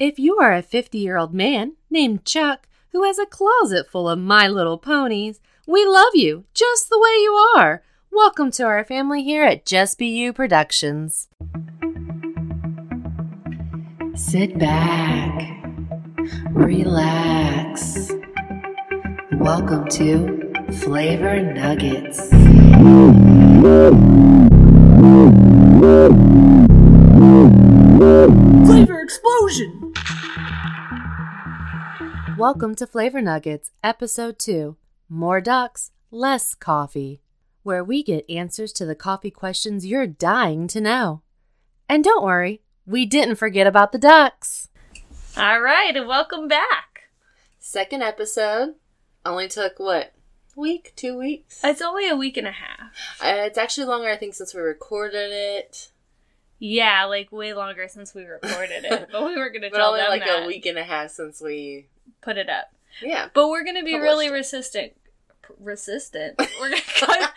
If you are a 50 year old man named Chuck who has a closet full of My Little Ponies, we love you just the way you are. Welcome to our family here at Just Be You Productions. Sit back, relax. Welcome to Flavor Nuggets. Flavor explosion! Welcome to Flavor Nuggets, Episode 2 More Ducks, Less Coffee, where we get answers to the coffee questions you're dying to know. And don't worry, we didn't forget about the ducks. All right, and welcome back. Second episode only took what? Week, two weeks? It's only a week and a half. Uh, it's actually longer, I think, since we recorded it. Yeah, like way longer since we recorded it, but we were gonna But tell only them like that. a week and a half since we. Put it up, Yeah. but we're gonna be Published really it. resistant. Resistant. We're gonna cut.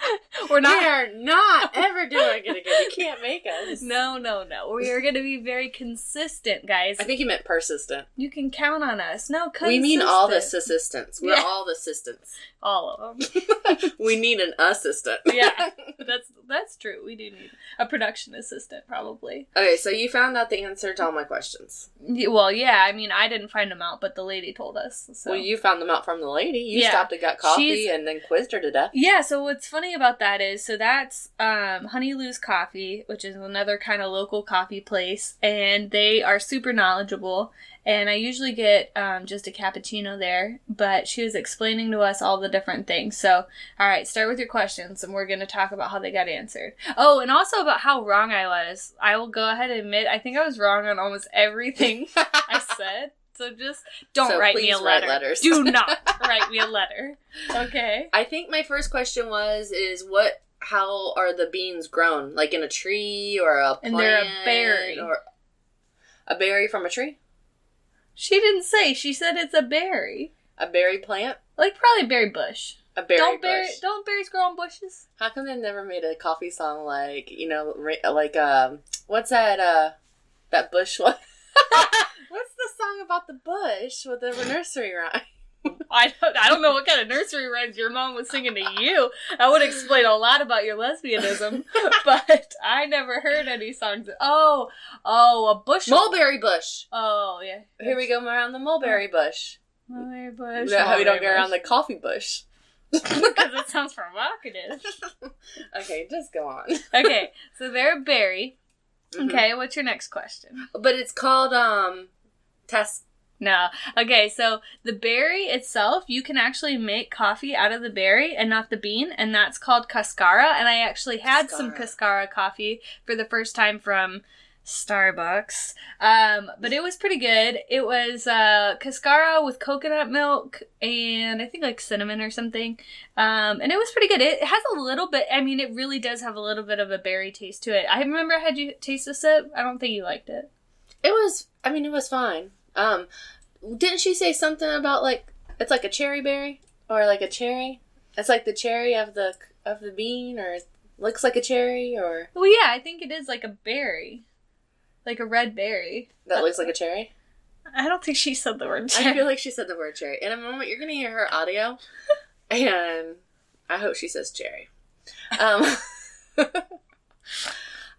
We're We not. are not ever doing it again. You can't make us. No, no, no. We are gonna be very consistent, guys. I think you meant persistent. You can count on us. No, consistent. We mean all the assistants. We're Yeah. all the assistants. all of them. we need an assistant. Yeah, that's that's true. We do need a production assistant, probably. okay, so you found out the answer to all my questions. Well, yeah. I mean, I didn't find them out, but the lady told us. So. Well, you found them out from the lady. You Yeah. stopped and got coffee She's- and then quizzed her to death. Yeah, so what's funny about that is so that's um, Honey Lou's Coffee, which is another kind of local coffee place, and they are super knowledgeable. And I usually get um, just a cappuccino there, but she was explaining to us all the different things. So, all right, start with your questions, and we're going to talk about how they got answered. Oh, and also about how wrong I was. I will go ahead and admit I think I was wrong on almost everything I said. So just don't So write me a letter. letters. Do not write me a letter. Okay. I think my first question was is what how are the beans grown? Like in a tree or a plant And they're a berry. or a berry from a tree? She didn't say. She said it's a berry, A berry plant? like probably a berry bush. A berry don't bush. berry don't berries grow on bushes? How come they never made a coffee song like you know like um what's that uh that bush one? what's the song about the bush with the nursery rhyme? I don't. I don't know what kind of nursery rhymes your mom was singing to you. I would explain a lot about your lesbianism, but I never heard any songs. Oh, oh, a bush. Mulberry bush. Oh yeah. Here we go around the mulberry bush. Mulberry bush. Yeah, how we don't mulberry go around the coffee bush. because it sounds provocative. okay, just go on. Okay, so they're a berry. Mhm. Okay, what's your next question? But it's called um test No. Okay, so the berry itself, you can actually make coffee out of the berry and not the bean, and that's called cascara. And I actually had some Cascara. cascara coffee for the first time from Starbucks. Um, but it was pretty good. It was uh, cascara with coconut milk and I think like cinnamon or something. Um, and it was pretty good. It has a little bit, I mean, it really does have a little bit of a berry taste to it. I remember I had you taste a sip. I don't think you liked it. It was I mean it was fine. Um didn't she say something about like it's like a cherry berry or like a cherry? It's like the cherry of the of the bean or it looks like a cherry or Well, yeah, I think it is like a berry, like a red berry. that looks like a cherry. I don't think she said the word cherry. I feel like she said the word cherry. In a moment you're gonna hear her audio and I hope she says cherry. Um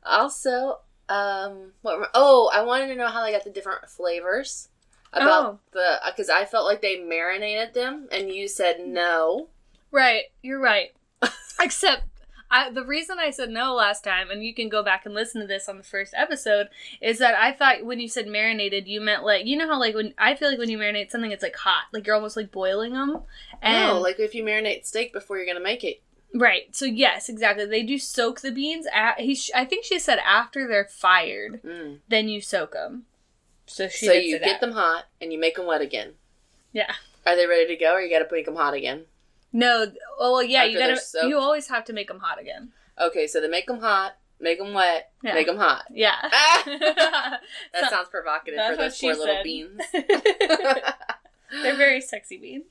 also um what oh I wanted to know how they got the different flavors about Oh. the because I felt like they marinated them and you said no. right, you're right. Except, I, the reason I said no last time, and you can go back and listen to this on the first episode, is that I thought when you said marinated, you meant like you know how like when I feel like when you marinate something, it's like hot, like you're almost like boiling them. And no, like if you marinate steak before you're gonna make it. Right, so yes, exactly. They do soak the beans. At, he, sh- I think she said after they're fired, Mm. then you soak them. So she So you get them hot and you make them wet again. Yeah. Are they ready to go, or you got to make them hot again? No, oh well, yeah, you After they're gotta. You always have to make them hot again. Okay, so they make them hot, make them wet, Yeah. make them hot. Yeah. Ah! That So- sounds provocative for those poor little beans. They're very sexy beans.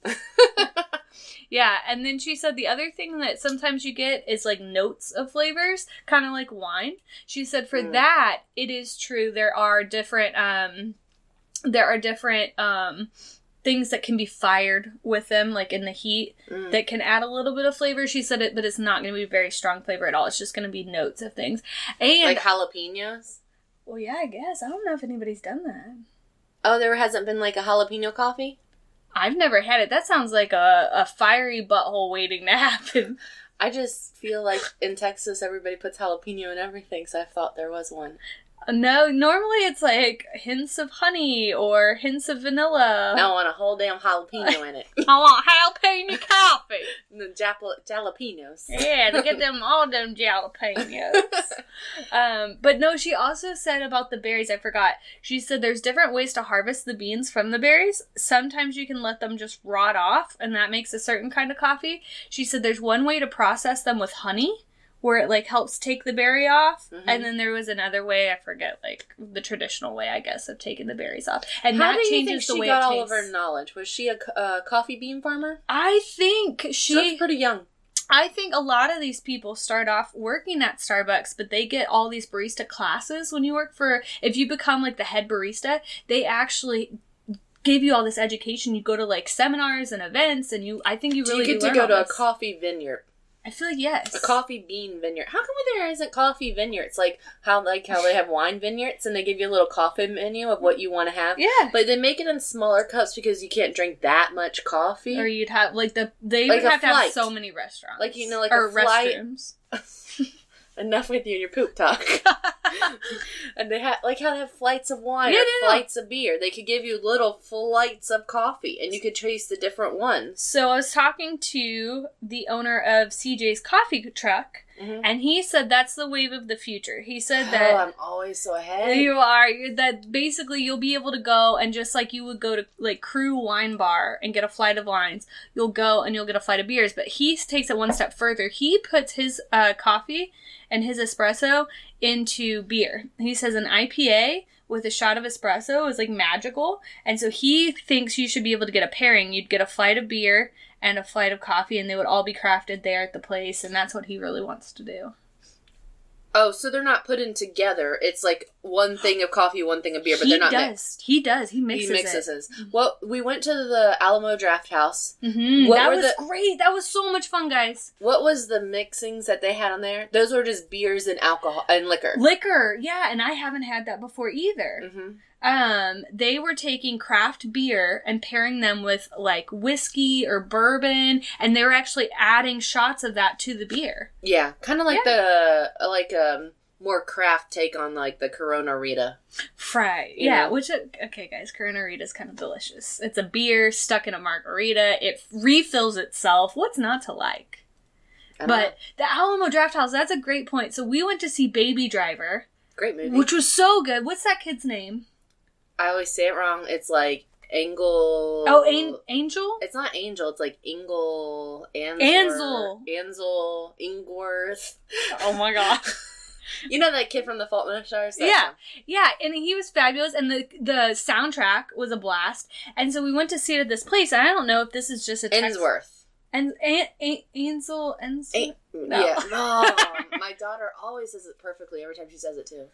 Yeah, and then she said the other thing that sometimes you get is like notes of flavors, kind of like wine. She said for Mm. that, it is true there are different um there are different um things that can be fired with them like in the heat Mm. that can add a little bit of flavor she said it but it's not going to be very strong flavor at all it's just going to be notes of things and like jalapenos. well yeah i guess i don't know if anybody's done that Oh, there hasn't been like a jalapeno coffee. I've never had it that sounds like a, a fiery butthole waiting to happen I just feel like in Texas everybody puts jalapeno in everything, so I thought there was one. No normally it's like hints of honey or hints of vanilla I want a whole damn jalapeno in it. i want jalapeno coffee the jap- jalapenos. Yeah, to get them all them jalapenos. um, but no, she also said about the berries, I forgot. She said there's different ways to harvest the beans from the berries. Sometimes you can let them just rot off, and that makes a certain kind of coffee. She said there's one way to process them with honey. Where it like helps take the berry off, Mhm. and then there was another way I forget, like the traditional way I guess of taking the berries off, and How that do you changes think the she way got it all of her knowledge? Was she a co- uh, coffee bean farmer? I think She she looks pretty young. I think a lot of these people start off working at Starbucks, but they get all these barista classes when you work for if you become like the head barista, they actually give you all this education. You go to like seminars and events and you I think you Do really you get do to go to a coffee vineyard, I feel like yes. a coffee bean vineyard. How come there isn't coffee vineyards? Like how like how they have wine vineyards and they give you a little coffee menu of what you want to have. Yeah. But they make it in smaller cups because you can't drink that much coffee. Or you'd have like the they Like would have to have so many restaurants. Like, you know, like or a flight- restrooms. Enough with you and your poop talk. and they have like how they have flights of wine yeah. flights of beer. They could give you little flights of coffee, and you could taste the different ones. So I was talking to the owner of CJ's coffee truck, Mhm. and he said that's the wave of the future. He said Oh, that I'm always so ahead. You are that basically you'll be able to go and just like you would go to like Crew Wine Bar and get a flight of wines, you'll go and you'll get a flight of beers. But he takes it one step further. He puts his uh, coffee and his espresso into beer. He says an IPA with a shot of espresso is like magical, and so he thinks you should be able to get a pairing. You'd get a flight of beer and a flight of coffee, and they would all be crafted there at the place, and that's what he really wants to do. Oh, so they're not put in together. It's like one thing of coffee, one thing of beer, but he they're not does. mixed. He does. He mixes, he mixes it. his. Well, we went to the Alamo Draft House. hmm What That was the- great. That was so much fun, guys. What was the mixings that they had on there? Those were just beers and alcohol and liquor. Liquor, yeah, and I haven't had that before either. hmm Um, they were taking craft beer and pairing them with like whiskey or bourbon, and they were actually adding shots of that to the beer. Yeah, kind of like the uh, like um more craft take on like the Corona Rita. Right. Yeah, know? which, uh, okay, guys, Corona Rita is kind of delicious. It's a beer stuck in a margarita. It refills itself. What's not to like? Don't know. But the Alamo Draft House, that's a great point. So we went to see Baby Driver, great movie. which was so good. What's that kid's name? I always say it wrong. It's like Engel. Oh, An- Angel? It's not Angel. It's like Engel. Ansel. Ansel. Ansel. Ingworth. Oh my god. You know that kid from The Fault in Our Stars? Yeah. Yeah, and he was fabulous, and the the soundtrack was a blast. And so we went to see it at this place, and I don't know if this is just a Tex- Ensworth. and An- An- Ansel Ansel. An- No. Yeah. No. My daughter always says it perfectly every time she says it too.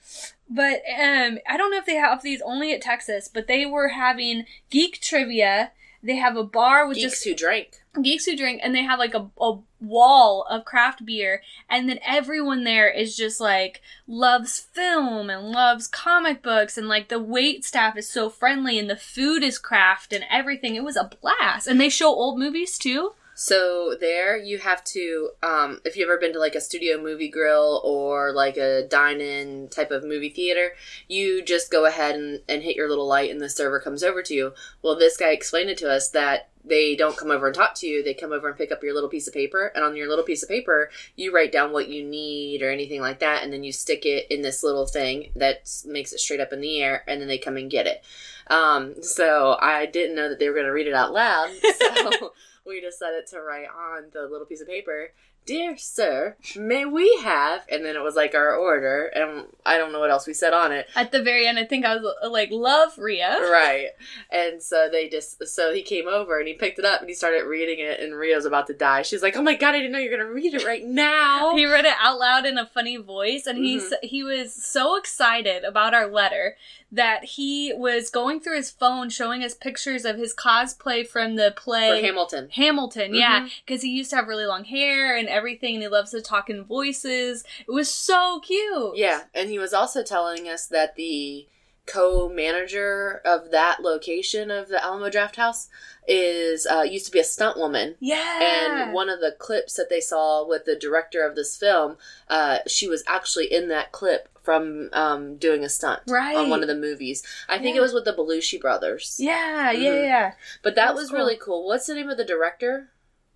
But um, I don't know if they have these only at Texas, but they were having geek trivia. They have a bar with Geeks just who drink. geeks who drink, and they have like a, a wall of craft beer, and then everyone there is just like loves film and loves comic books, and like the wait staff is so friendly, and the food is craft and everything. It was a blast, and they show old movies too. So there you have to um if you've ever been to like a studio movie grill or like a dine-in type of movie theater, you just go ahead and, and hit your little light and the server comes over to you. Well this guy explained it to us that they don't come over and talk to you, they come over and pick up your little piece of paper and on your little piece of paper you write down what you need or anything like that and then you stick it in this little thing that makes it straight up in the air and then they come and get it. Um so I didn't know that they were gonna read it out loud. So we just set it to write on the little piece of paper "Dear sir, may we have?" And then it was like our order, and I don't know what else we said on it. At the very end, I think I was uh, like, "Love Ria." Right. And so they just so he came over and he picked it up and he started reading it and Rio's about to die. She's like, "Oh my god, I didn't know you're going to read it right now." He read it out loud in a funny voice, and he Mhm. s he was so excited about our letter that he was going through his phone, showing us pictures of his cosplay from the For play Hamilton. Hamilton, yeah, Mhm. because he used to have really long hair and everything, and he loves to talk in voices. It was so cute. Yeah, and he was also telling us that the co-manager of that location of the Alamo Draft House is uh, used to be a stunt woman. yeah. And one of the clips that they saw with the director of this film, uh, she was actually in that clip from um, doing a stunt Right. on one of the movies. I think Yeah. it was with the Belushi brothers. yeah, yeah, Mhm. yeah. But that That's was cool. really cool. What's the name of the director?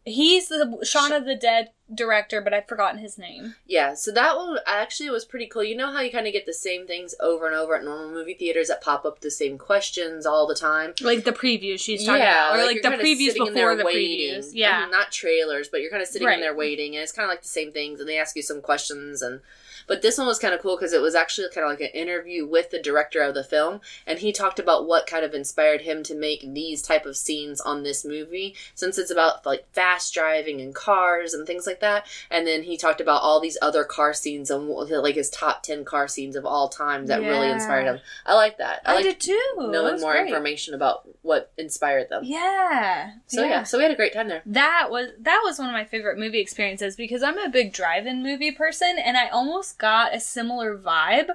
He's the Shaun of the Dead director, but I've forgotten his name. Yeah, so that one actually was pretty cool. You know how you kind of get the same things over and over at normal movie theaters that pop up the same questions all the time? Like the previews she's talking about, or like, you're the previews before the waiting. previews. Yeah. Mhm, not trailers, but you're kind of sitting Right. in there waiting, and it's kind of like the same things, and they ask you some questions, and but this one was kind of cool because it was actually kind of like an interview with the director of the film, and he talked about what kind of inspired him to make these type of scenes on this movie, since it's about like fast driving and cars and things like that, and then he talked about all these other car scenes and like his top ten car scenes of all time that really inspired him. I like that. I, I, did too. Knowing more great. information about what inspired them. Yeah. So yeah. so we had a great time there. That was that was one of my favorite movie experiences because I'm a big drive-in movie person and I almost got a similar vibe.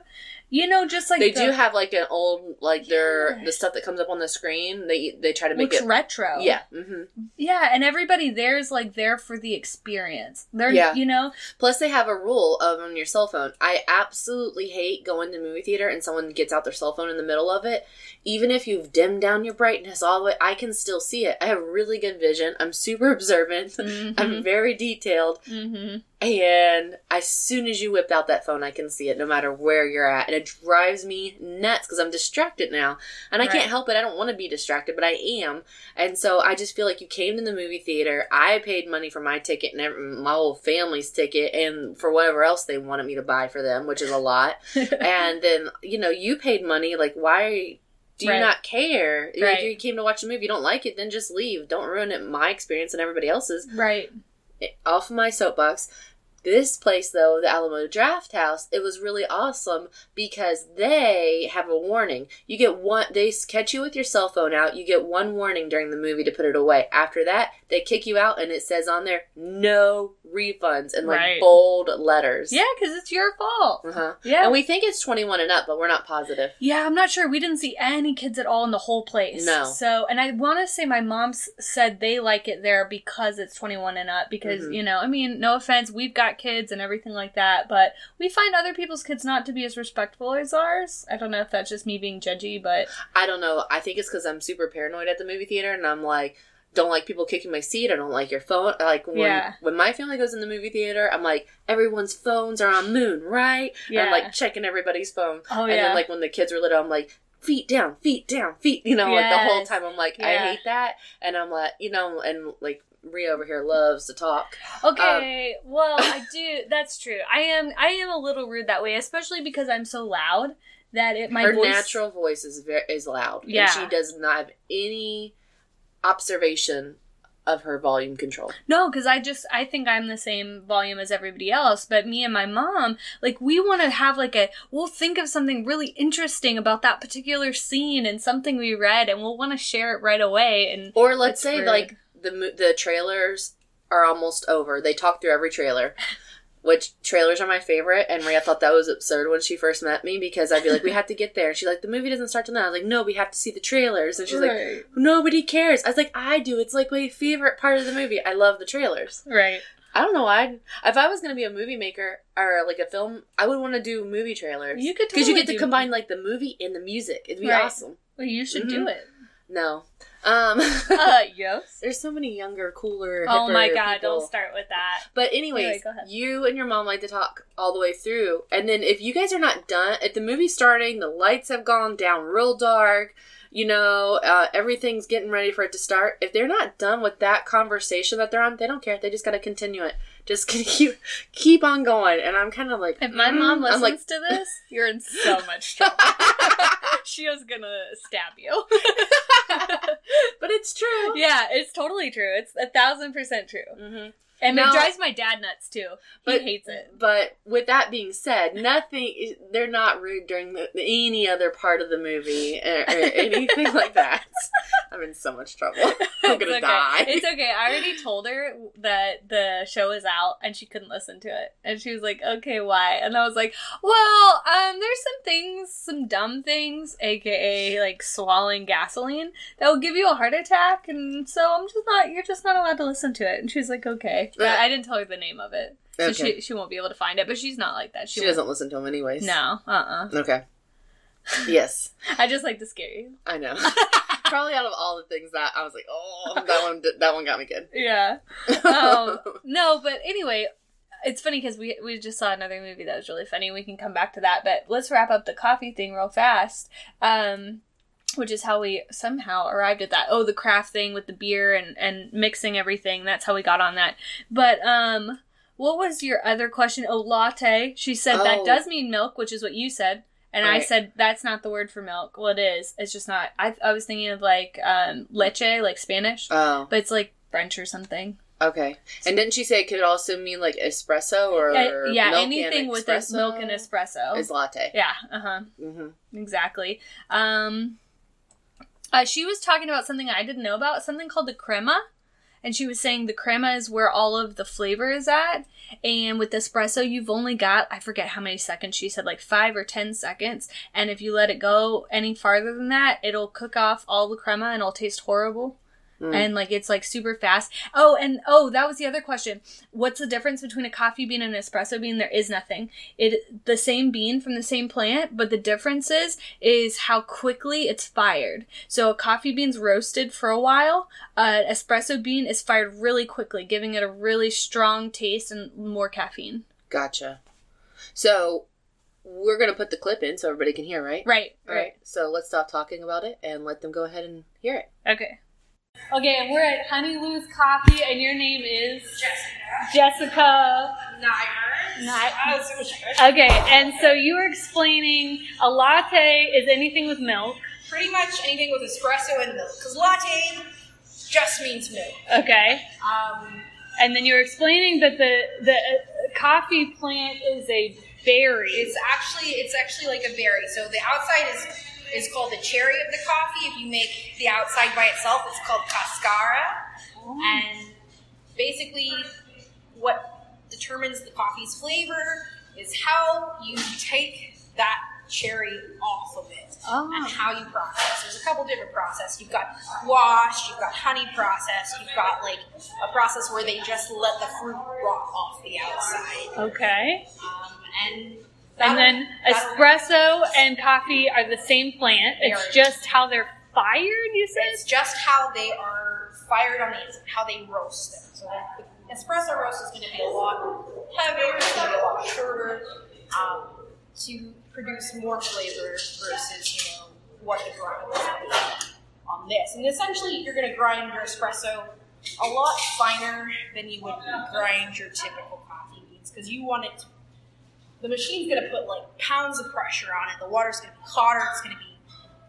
You know, just like they the, do have like an old like their the stuff that comes up on the screen. They they try to make looks it retro. yeah. hmm Yeah, and everybody there is like there for the experience. They're Yeah. you know, Plus, they have a rule of on your cell phone. I absolutely hate going to movie theater and someone gets out their cell phone in the middle of it. Even if you've dimmed down your brightness all the way, I can still see it. I have really good vision. I'm super observant. I'm very detailed. hmm And as soon as you whip out that phone, I can see it no matter where you're at. And it drives me nuts because I'm distracted now. And I Right. can't help it. I don't want to be distracted, but I am. And so I just feel like you came to the movie theater. I paid money for my ticket and every, my whole family's ticket and for whatever else they wanted me to buy for them, which is a lot. and then, you know, you paid money. Like, why do you Right. not care? Right. you came to watch a movie. You don't like it, then just leave. Don't ruin it, my experience and everybody else's right. Off my soapbox. This place, though, the Alamo Draft House, it was really awesome because they have a warning. You get one, they catch you with your cell phone out. You get one warning during the movie to put it away. After that, they kick you out, and it says on there, no refunds in like Right. bold letters. Yeah, because it's your fault. Uh huh. Yeah. And we think it's 21 and up, but we're not positive. Yeah, I'm not sure. We didn't see any kids at all in the whole place. No. So, and I want to say my mom said they like it there because it's 21 and up. Because Mhm. you know, I mean, no offense, we've got kids and everything like that, but we find other people's kids not to be as respectful as ours. I don't know if that's just me being judgy, but I don't know. I think it's because I'm super paranoid at the movie theater, and I'm like, don't like people kicking my seat. I don't like your phone. Like when Yeah. when my family goes in the movie theater, I'm like, everyone's phones are on moon, right? And Yeah. I'm like checking everybody's phone. oh and yeah, then like when the kids were little, I'm like. Feet down, feet down, feet. You know, like the whole time. I'm like, I hate that, and I'm like, you know, and like Rhea over here loves to talk. Okay, um, well, I do. That's true. I am. I am a little rude that way, especially because I'm so loud that it my Her voice. natural voice is very is loud. Yeah. and she does not have any observation of her volume control. No, because I just I think I'm the same volume as everybody else. But me and my mom, like, we want to have like a. We'll think of something really interesting about that particular scene and something we read, and we'll want to share it right away. And Or let's say rude. like the the trailers are almost over. They talk through every trailer. Which trailers are my favorite, and Maria thought that was absurd when she first met me because I'd be like, "We have to get there," and she's like, "The movie doesn't start till now." I was like, "No, we have to see the trailers," and she's like, "Nobody cares." I was like, "I do. It's like my favorite part of the movie. I love the trailers." right, I don't know why. If I was gonna be a movie maker or like a film, I would want to do movie trailers. You could because you get to combine like the movie and the music. It'd be Right. awesome. well, you should Mhm. do it. No, um, Uh, yes. there's so many younger, cooler. Oh my god! people. Don't start with that. But anyways, Anyway, you and your mom like to talk all the way through, and then if you guys are not done, if the movie's starting, the lights have gone down real dark, you know, uh, everything's getting ready for it to start. If they're not done with that conversation that they're on, they don't care. They just got to continue it. Just keep keep on going. And I'm kind of like, If my mm, mom listens like, to this, you're in so much trouble. she was gonna stab you. but it's true. yeah, it's totally true. It's a thousand percent true. hmm And No. it drives my dad nuts too. But, He hates it. But with that being said, nothing. They're not rude during the, any other part of the movie or, or anything like that. I'm in so much trouble. I'm gonna it's okay. die. It's okay. I already told her that the show is out and she couldn't listen to it. And she was like, okay, why? And I was like, well, um, there's some things, some dumb things, aka like swallowing gasoline, that will give you a heart attack. And so I'm just not, you're just not allowed to listen to it. And she was like, okay. But I didn't tell her the name of it. So Okay. she, she won't be able to find it. But she's not like that. She won't- doesn't listen to him anyways. No, uh uh Okay. Yes, I just like to scare you. I know. Probably out of all the things that I was like, oh, that one, that one got me good. Yeah. Um, no, but anyway, it's funny because we we just saw another movie that was really funny. We can come back to that, but let's wrap up the coffee thing real fast. Um, which is how we somehow arrived at that. Oh, the craft thing with the beer and and mixing everything. That's how we got on that. But um, what was your other question? Oh, latte. She said that Oh. does mean milk, which is what you said. And I said that's not the word for milk. Well, it is. It's just not. I I was thinking of like um leche, like Spanish, oh, but it's like French or something. okay. And didn't she say it could also mean like espresso or Uh, yeah, anything with milk and espresso. is latte? yeah, uh huh, hmm exactly. Um, uh, she was talking about something I didn't know about, something called the crema, and she was saying the crema is where all of the flavor is at. And with espresso, you've only got I forget how many seconds. She said like five or ten seconds, and if you let it go any farther than that, it'll cook off all the crema and it'll taste horrible. Mm. and like it's like super fast. Oh, and oh, that was the other question. What's the difference between a coffee bean and an espresso bean? There is nothing. It the same bean from the same plant, but the difference is is how quickly it's fired. So a coffee bean's roasted for a while. An espresso bean is fired really quickly, giving it a really strong taste and more caffeine. Gotcha. So we're gonna put the clip in so everybody can hear, right? Right, All right. So let's stop talking about it and let them go ahead and hear it. Okay. Okay, we're at Honey Lou's Coffee, and your name is Jessica. Jessica. Ni- Okay, and so you were explaining a latte is anything with milk. Pretty much anything with espresso and milk. Because latte just means milk. Okay, Um, and then you were explaining that the the uh, coffee plant is a berry. it's actually it's actually like a berry. So the outside is is called the cherry of the coffee. If you make the outside by itself, it's called cascara. And basically, what determines the coffee's flavor is how you take that cherry off of it Oh. and how you process. There's a couple different processes. You've got wash, you've got honey process, you've got like a process where they just let the fruit rot off the outside. okay, Um, and and then espresso and coffee are the same plant. It's just how they're fired. You It's said. just how they are fired on the inside, how they roast them. So espresso roast is going to be a lot heavier, it's going to be a lot shorter um, to produce more flavor versus you know what the grind is on this. And essentially, you're going to grind your espresso a lot finer than you would grind your typical coffee beans because you want it. To, the machine's going to put like pounds of pressure on it. The water's going to be hotter. It's going to be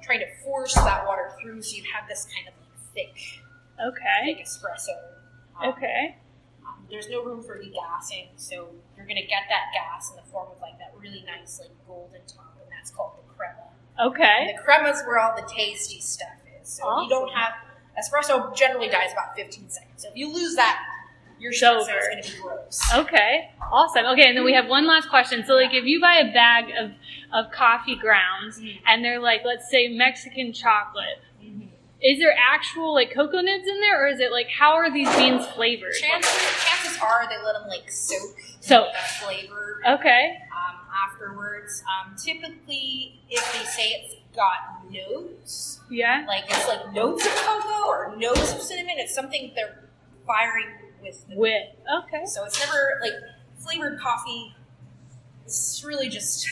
trying to force that water through so you have this kind of like thick, Okay. thick espresso. Um, Okay. um, there's no room for degassing, so you're gonna get that gas in the form of like that really nice like golden top, and that's called the crema. Okay. And the crema's where all the tasty stuff is. So you don't have espresso generally dies about 15 seconds. So if you lose that, your over. is gonna be gross. Okay, awesome. Okay, and then we have one last question. So, like, if you buy a bag of, of coffee grounds Mhm. and they're like, let's say Mexican chocolate, Mhm. is there actual like cocoa nibs in there, or is it like how are these beans flavored? Chances, chances are they let them like soak that flavor Okay, um, afterwards. Um, typically, if they say it's got notes, yeah. like it's like notes of cocoa or notes of cinnamon. It's something they're firing with. The, With okay, so it's never like flavored coffee. It's really just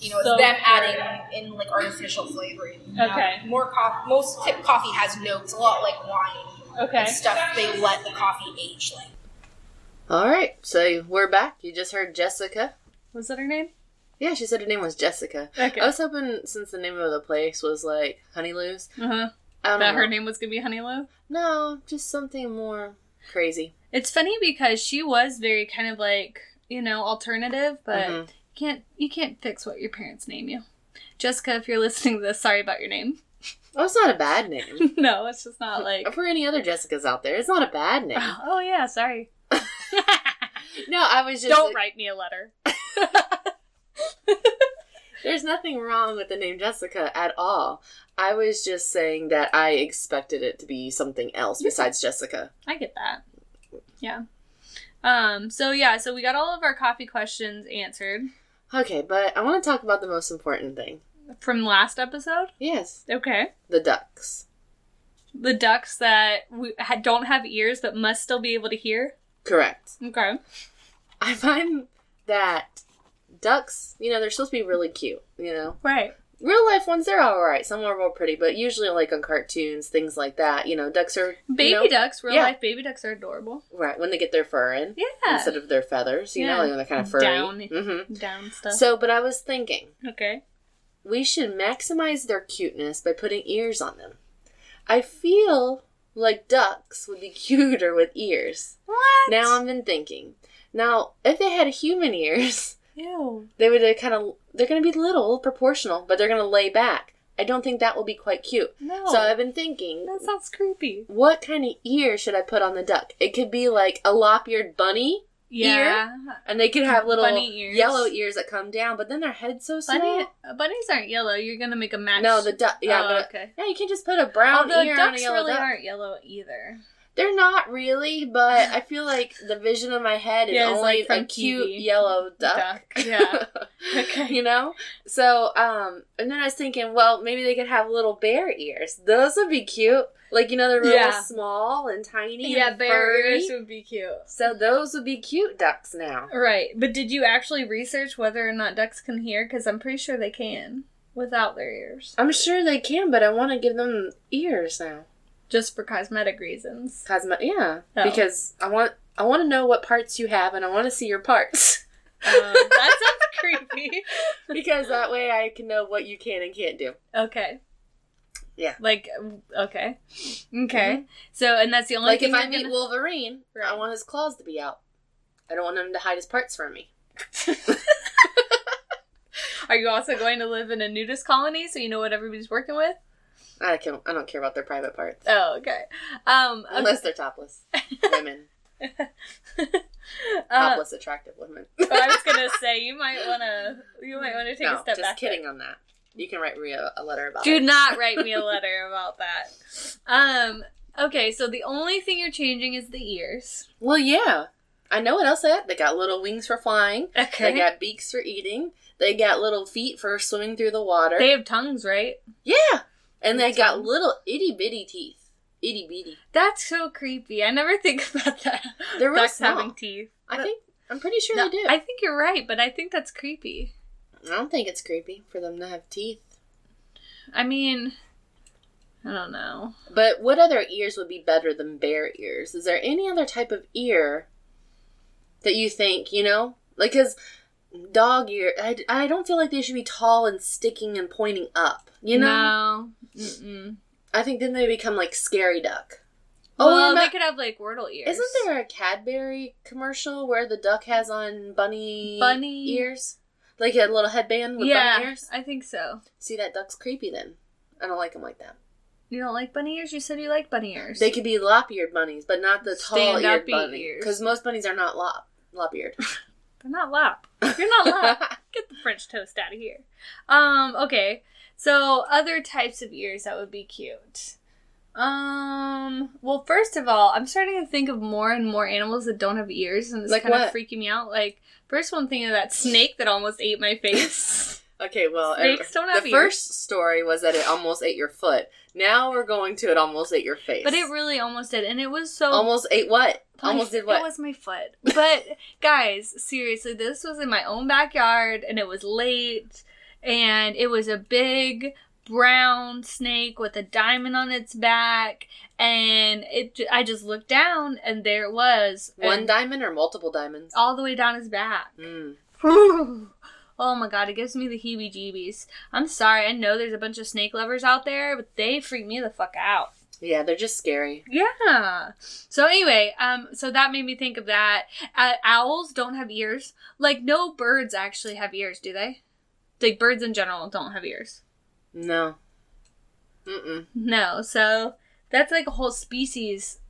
You know, it's them for- adding in like artificial flavoring. You know, Okay. more coffee. Most tip coffee has notes, a lot like wine Okay. and stuff. They let the coffee age like. All right, so we're back. You just heard Jessica. Was that her name? Yeah, she said her name was Jessica. Okay. I was hoping since the name of the place was like Honey Lou's, Uh-huh. I don't That know. her name was gonna be Honey Lou? No, just something more crazy. It's funny because she was very kind of like, you know, alternative, but Mhm. you can't you can't fix what your parents name you. Jessica, if you're listening to this, sorry about your name. Oh, it's not a bad name. no, it's just not like For any other Jessicas out there, it's not a bad name. Oh yeah, sorry. No, I was just Don't write me a letter. There's nothing wrong with the name Jessica at all. I was just saying that I expected it to be something else besides Jessica. I get that. Yeah. Um, so yeah, so we got all of our coffee questions answered Okay, but I want to talk about the most important thing. from last episode. Yes, Okay. the ducks. The ducks that we ha- don't have ears but must still be able to hear. Correct. Okay. I find that ducks, you know, they're supposed to be really cute, you know. Right. Real life ones, they're alright. Some are real pretty, but usually, like on cartoons, things like that, you know, ducks are. you Baby know, ducks, real yeah. life baby ducks are adorable. Right, when they get their fur in Yeah. instead of their feathers, you Yeah. know, like they're kind of furry. Down. hmm Down stuff. So, but I was thinking, okay. we should maximize their cuteness by putting ears on them. I feel like ducks would be cuter with ears. What? Now I've been thinking. Now, if they had human ears, Ew. they would kind of they're going to be little, proportional, but they're going to lay back. I don't think that will be quite cute. No. So I've been thinking, that sounds creepy. what kind of ear should I put on the duck? It could be like a lop-eared bunny, Yeah. and they could have little ears. yellow ears that come down, but then their head's so small. Bunny, uh, bunnies aren't yellow. You're gonna make a match. No, the duck. Yeah, Oh, but okay. yeah, you can just put a brown Although ear on a ducks yellow really duck. aren't yellow either. They're not really, but I feel like the vision of my head is Yeah, only like a cute TV. yellow duck. Duck, yeah. Okay. you know? So, um, and then I was thinking, well, maybe they could have little bear ears. Those would be cute. Like, you know, they're real Yeah. small and tiny. Yeah, and bear furry. ears would be cute. So those would be cute ducks now. Right, but did you actually research whether or not ducks can hear? Because I'm pretty sure they can without their ears, I'm sure they can, but I want to give them ears now. Just for cosmetic reasons. Cosme- yeah, Oh. because I want I want to know what parts you have, and I want to see your parts. Um, that sounds creepy. because that way I can know what you can and can't do. Okay. Yeah. Like, okay. Okay. So, and that's the only like if I meet gonna- Wolverine, I want his claws to be out. I don't want him to hide his parts from me. Are you also going to live in a nudist colony so you know what everybody's working with? I can I don't care about their private parts Oh, okay. Um, okay. unless they're topless women, uh, topless attractive women. I was gonna say you might wanna you might wanna take no, a step just back. there. kidding on that. You can write Rhea a letter about Do it. not write me a letter about that. Um. Okay, so the only thing you're changing is the ears. Well, yeah. I know what else they have. They got little wings for flying. Okay. They got beaks for eating. They got little feet for swimming through the water. They have tongues, right? yeah. And they got little itty bitty teeth. Itty bitty. That's so creepy. I never think about that. They're real Ducks small. having teeth. I think I'm pretty sure No, they do. I think you're right, but I think that's creepy. I don't think it's creepy for them to have teeth. I mean, I don't know. But what other ears would be better than bear ears? Is there any other type of ear that you think, you know? Like, because dog ear, I, I don't feel like they should be tall and sticking and pointing up, you know? No. Mm-mm. I think then they become like scary duck. Oh, Oh, well, they could have like wordle ears. Isn't there a Cadbury commercial where the duck has on bunny Bunny- ears? Like a little headband with yeah, bunny ears? I think so. See, that duck's creepy then. I don't like them like that. You don't like bunny ears? You said you like bunny ears. They could be lop-eared bunnies, but not the tall-eared bunny. Because most bunnies are not lop lop-eared. They're not lop. You're not lop. Get the French toast out of here. Um, okay. So other types of ears that would be cute. Um, well, first of all, I'm starting to think of more and more animals that don't have ears, and it's Like kind of freaking me out. Like, first one thing of that snake that almost ate my face. okay, well, Snakes don't have the ears. first story was that it almost ate your foot. Now we're going to it almost ate your face. but it really almost did, and it was so almost ate what? My- almost did what? It was my foot. But guys, seriously, this was in my own backyard and it was late and it was a big brown snake with a diamond on its back and it I just looked down and there it was One diamond or multiple diamonds? all the way down his back. Mm. oh my god, it gives me the heebie jeebies. I'm sorry, I know there's a bunch of snake lovers out there, but they freak me the fuck out. Yeah, they're just scary. Yeah. So anyway, um, so that made me think of that. Uh, owls don't have ears. Like no birds actually have ears, do they? Like birds in general don't have ears. No. Mm-mm. No. So that's like a whole species.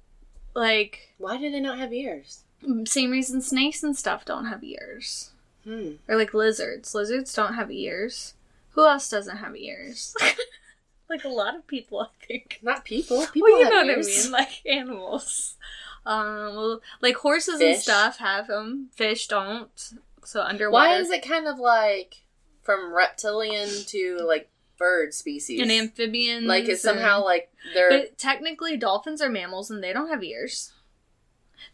Like Why do they not have ears? same reason snakes and stuff don't have ears. Hmm. Or like lizards. Lizards don't have ears. Who else doesn't have ears? like a lot of people, I think. Not people. People well, you have know ears. what I mean, like animals. Um, well, like horses and stuff have them. Fish don't. So underwater. Why is it kind of like from reptilian to like bird species? And amphibians. like it's somehow like they're. But, But technically, dolphins are mammals and they don't have ears.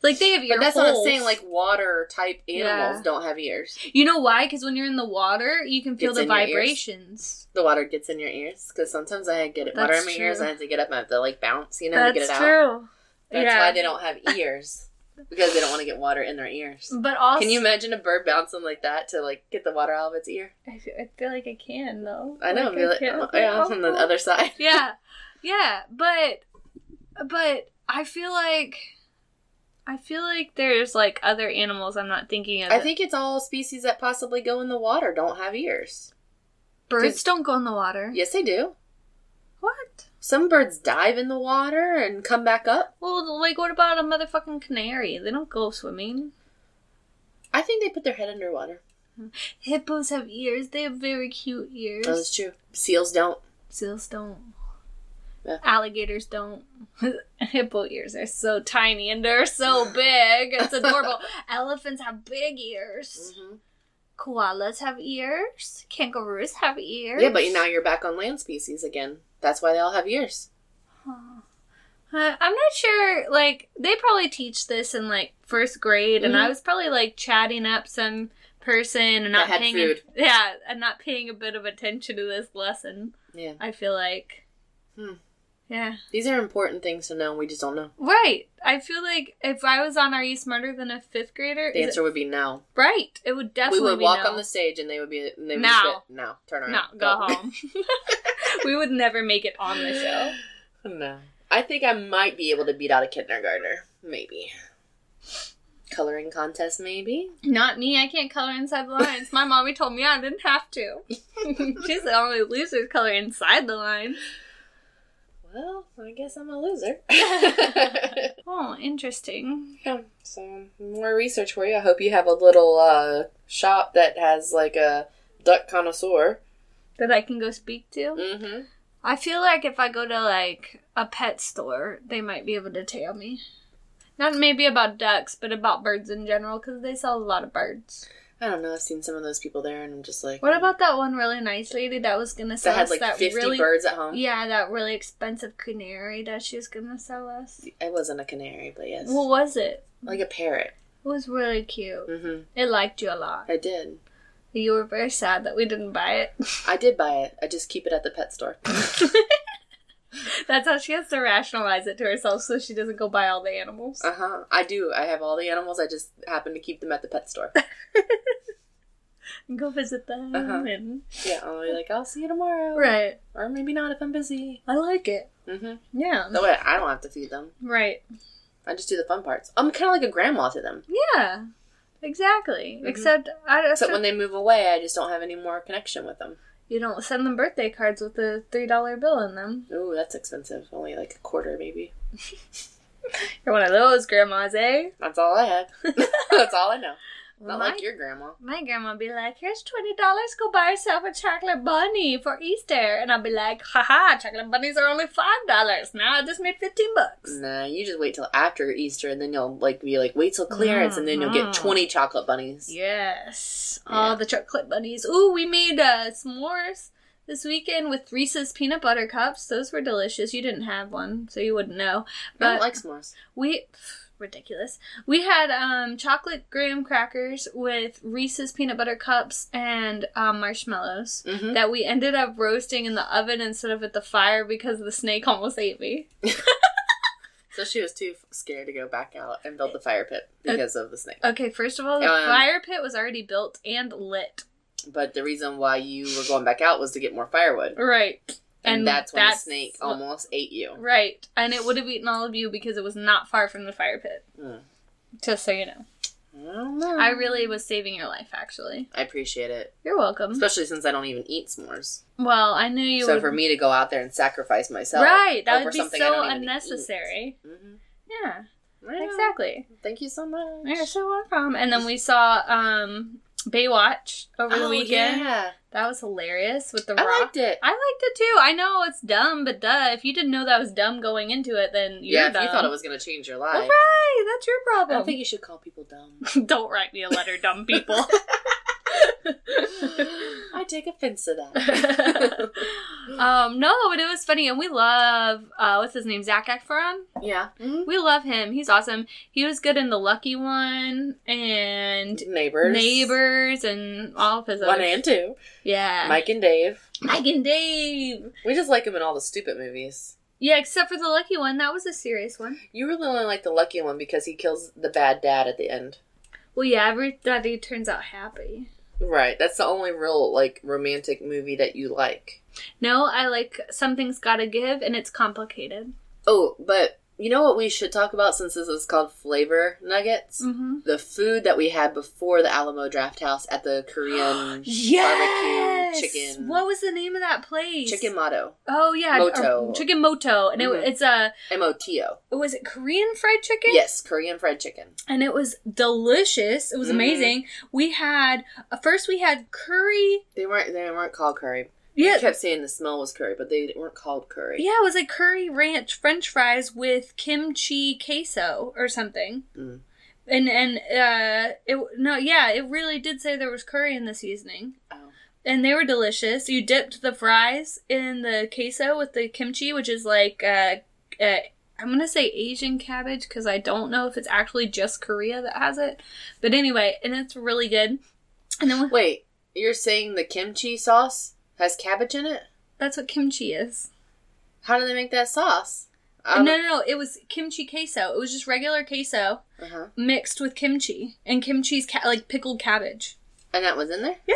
Like they have ear that's what I'm saying like water type animals Yeah. don't have ears. You know why? Because when you're in the water, you can feel the ears? vibrations. The water gets in your ears because sometimes I get it water in my ears true. and I have to get up and I have to like bounce, you know, That's to get it out. true. That's yeah. why they don't have ears because they don't want to get water in their ears. But also, Can you imagine a bird bouncing like that to like get the water out of its ear? I feel, I feel like I can though. I know, Like, be like, oh, yeah, on the other side. yeah yeah but but i feel like i feel like there's like other animals i'm not thinking of I think it's all species that possibly go in the water don't have ears. birds don't go in the water Yes, they do. what Some birds dive in the water and come back up. well like what about a motherfucking canary they don't go swimming I think they put their head underwater. hippos have ears they have very cute ears Oh, that's true. Seals don't. seals don't Yeah. Alligators don't. Hippo ears are so tiny and they're so big. It's adorable. Elephants have big ears. Mhm. Koalas have ears. Kangaroos have ears. Yeah, but now you're back on land species again. That's why they all have ears. Uh, I'm not sure. Like they probably teach this in like first grade, and Mhm. I was probably like chatting up some person and not paying. food. yeah, and not paying a bit of attention to this lesson. Yeah. I feel like. Hmm. Yeah. These are important things to know. We just don't know. Right. I feel like if I was on Are You Smarter Than a Fifth Grader, The is it- answer would be no. right. It would definitely We would be walk no. on the stage and they would be and they would No. be, no, turn around. No, go home. we would never make it on the show. No. I think I might be able to beat out a kindergartner. Maybe. Coloring contest, maybe? Not me. I can't color inside the lines. My mommy told me I didn't have to. She's the only loser color inside the lines. Well, I guess I'm a loser. Oh, interesting. yeah, so more research for you. I hope you have a little uh, shop that has like a duck connoisseur. That I can go speak to. Mm-hmm. I feel like if I go to like a pet store, they might be able to tell me. Not maybe about ducks, but about birds in general, because they sell a lot of birds. I don't know. I've seen some of those people there, and I'm just like, What about that one really nice lady that was gonna sell that had us like that 50 really birds at home? yeah that really expensive canary that she was gonna sell us? It wasn't a canary, but yes, What was it? like a parrot. It was really cute. Mm-hmm. It liked you a lot. I did. You were very sad that we didn't buy it. I did buy it. I just keep it at the pet store. That's how she has to rationalize it to herself so she doesn't go buy all the animals. Uh huh. I do. I have all the animals. I just happen to keep them at the pet store. And go visit them. Uh-huh. And... yeah, I'll be like, I'll see you tomorrow. Right. Or maybe not if I'm busy. I like it. Mm-hmm. Yeah. That way I don't have to feed them. Right. I just do the fun parts. I'm kind of like a grandma to them. Yeah. Exactly. Mhm. Except I Except when they move away, I just don't have any more connection with them. You don't send them birthday cards with a three dollar bill in them. Ooh, that's expensive. Only like a quarter, maybe. You're one of those grandmas, eh? That's all I have. that's all I know. Not my, like your grandma. my grandma be like, "Here's twenty dollars. Go buy yourself a chocolate bunny for Easter," and I'll be like, "Haha, chocolate bunnies are only five dollars. Now I just made fifteen bucks." Nah, you just wait till after Easter, and then you'll like be like, wait till clearance, and then you'll get Mhm. twenty chocolate bunnies. Yes, Yeah. all the chocolate bunnies. Ooh, we made uh, s'mores this weekend with Reese's peanut butter cups. Those were delicious. You didn't have one, so you wouldn't know. I don't But like s'mores. we pff, ridiculous. We had um chocolate graham crackers with Reese's peanut butter cups and um, marshmallows Mhm. that we ended up roasting in the oven instead of at the fire because the snake almost ate me. So she was too scared to go back out and build the fire pit because of the snake. Okay, first of all, the Um, fire pit was already built and lit. But the reason why you were going back out was to get more firewood. Right. And, that's when that's the snake almost ate you. Right. And it would have eaten all of you because it was not far from the fire pit. Mm. Just so you know. I. I really was saving your life, actually. I appreciate it. You're welcome. Especially since I don't even eat s'mores. Well, I knew you so would. for me to go out there and sacrifice myself. right. That would be so unnecessary. Mhm. Yeah. Exactly. Thank you so much. You're so welcome. And then we saw um Baywatch over the Oh, weekend. Yeah. That was hilarious with the I rock. liked it. I liked it too. I know it's dumb, but duh. If you didn't know that was dumb going into it, then you're yeah, if dumb. you thought it was going to change your life. Well, right, that's your problem. don't think you should call people dumb. Don't write me a letter, dumb people. I take offense to that. um, no, but it was funny, and we love uh, what's his name, Zac Efron. yeah. Mhm. We love him. He's awesome. He was good in The Lucky One and Neighbors. Neighbors and all of his One other. and two. yeah, Mike and Dave. Mike and Dave. We just like him in all the stupid movies. Yeah, except for The Lucky One. That was a serious one. You really only like the lucky one because he kills the bad dad at the end. Well, yeah, everybody turns out happy. Right. That's the only real like romantic movie that you like. No, I like Something's Gotta Give, and it's complicated. Oh, but you know what we should talk about since this is called flavor nuggets? Mm-hmm. The food that we had before the Alamo Draft House at the Korean Yes! barbecue chicken What was the name of that place? chicken Moto. Oh yeah, Moto. chicken moto, and it, Mhm. it's a M O T O. was it Korean fried chicken? Yes, Korean fried chicken. and it was delicious. It was Mhm. amazing. We had uh, first we had curry. They weren't they weren't called curry. Yeah, You kept saying the smell was curry, but they weren't called curry. yeah, it was like curry ranch French fries with kimchi queso or something. Mm. And and uh, it no, yeah, it really did say there was curry in the seasoning. Oh. and they were delicious. You dipped the fries in the queso with the kimchi, which is like uh, uh I'm gonna say Asian cabbage because I don't know if it's actually just Korea that has it. But anyway, and it's really good. And then we, Wait, you're saying the kimchi sauce has cabbage in it? that's what kimchi is. How do they make that sauce? no, no, no. It was kimchi queso. It was just regular queso Uh-huh. mixed with kimchi, and kimchi's ca- like pickled cabbage. And that was in there? Yeah,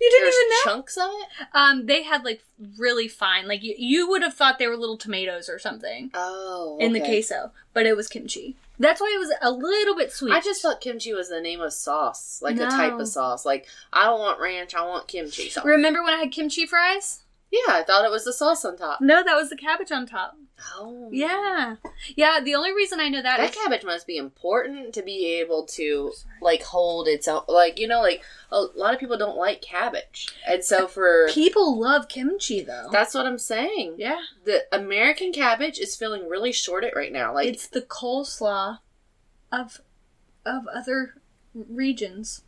you didn't There's even know. chunks of it? Um, they had like really fine, like you, you would have thought they were little tomatoes or something. Oh. in the queso, but it was kimchi. That's why it was a little bit sweet. I just thought kimchi was the name of sauce, like a type of sauce. Like I don't want ranch, I want kimchi sauce. remember when I had kimchi fries. Yeah, I thought it was the sauce on top. No, that was the cabbage on top. Oh, Yeah, yeah. The only reason I know that That is cabbage must be important to be able to like hold its own. Like you know, like a lot of people don't like cabbage, and so for people love kimchi though. that's what I'm saying. yeah, The American cabbage is feeling really shorted right now. Like it's the coleslaw of of other regions.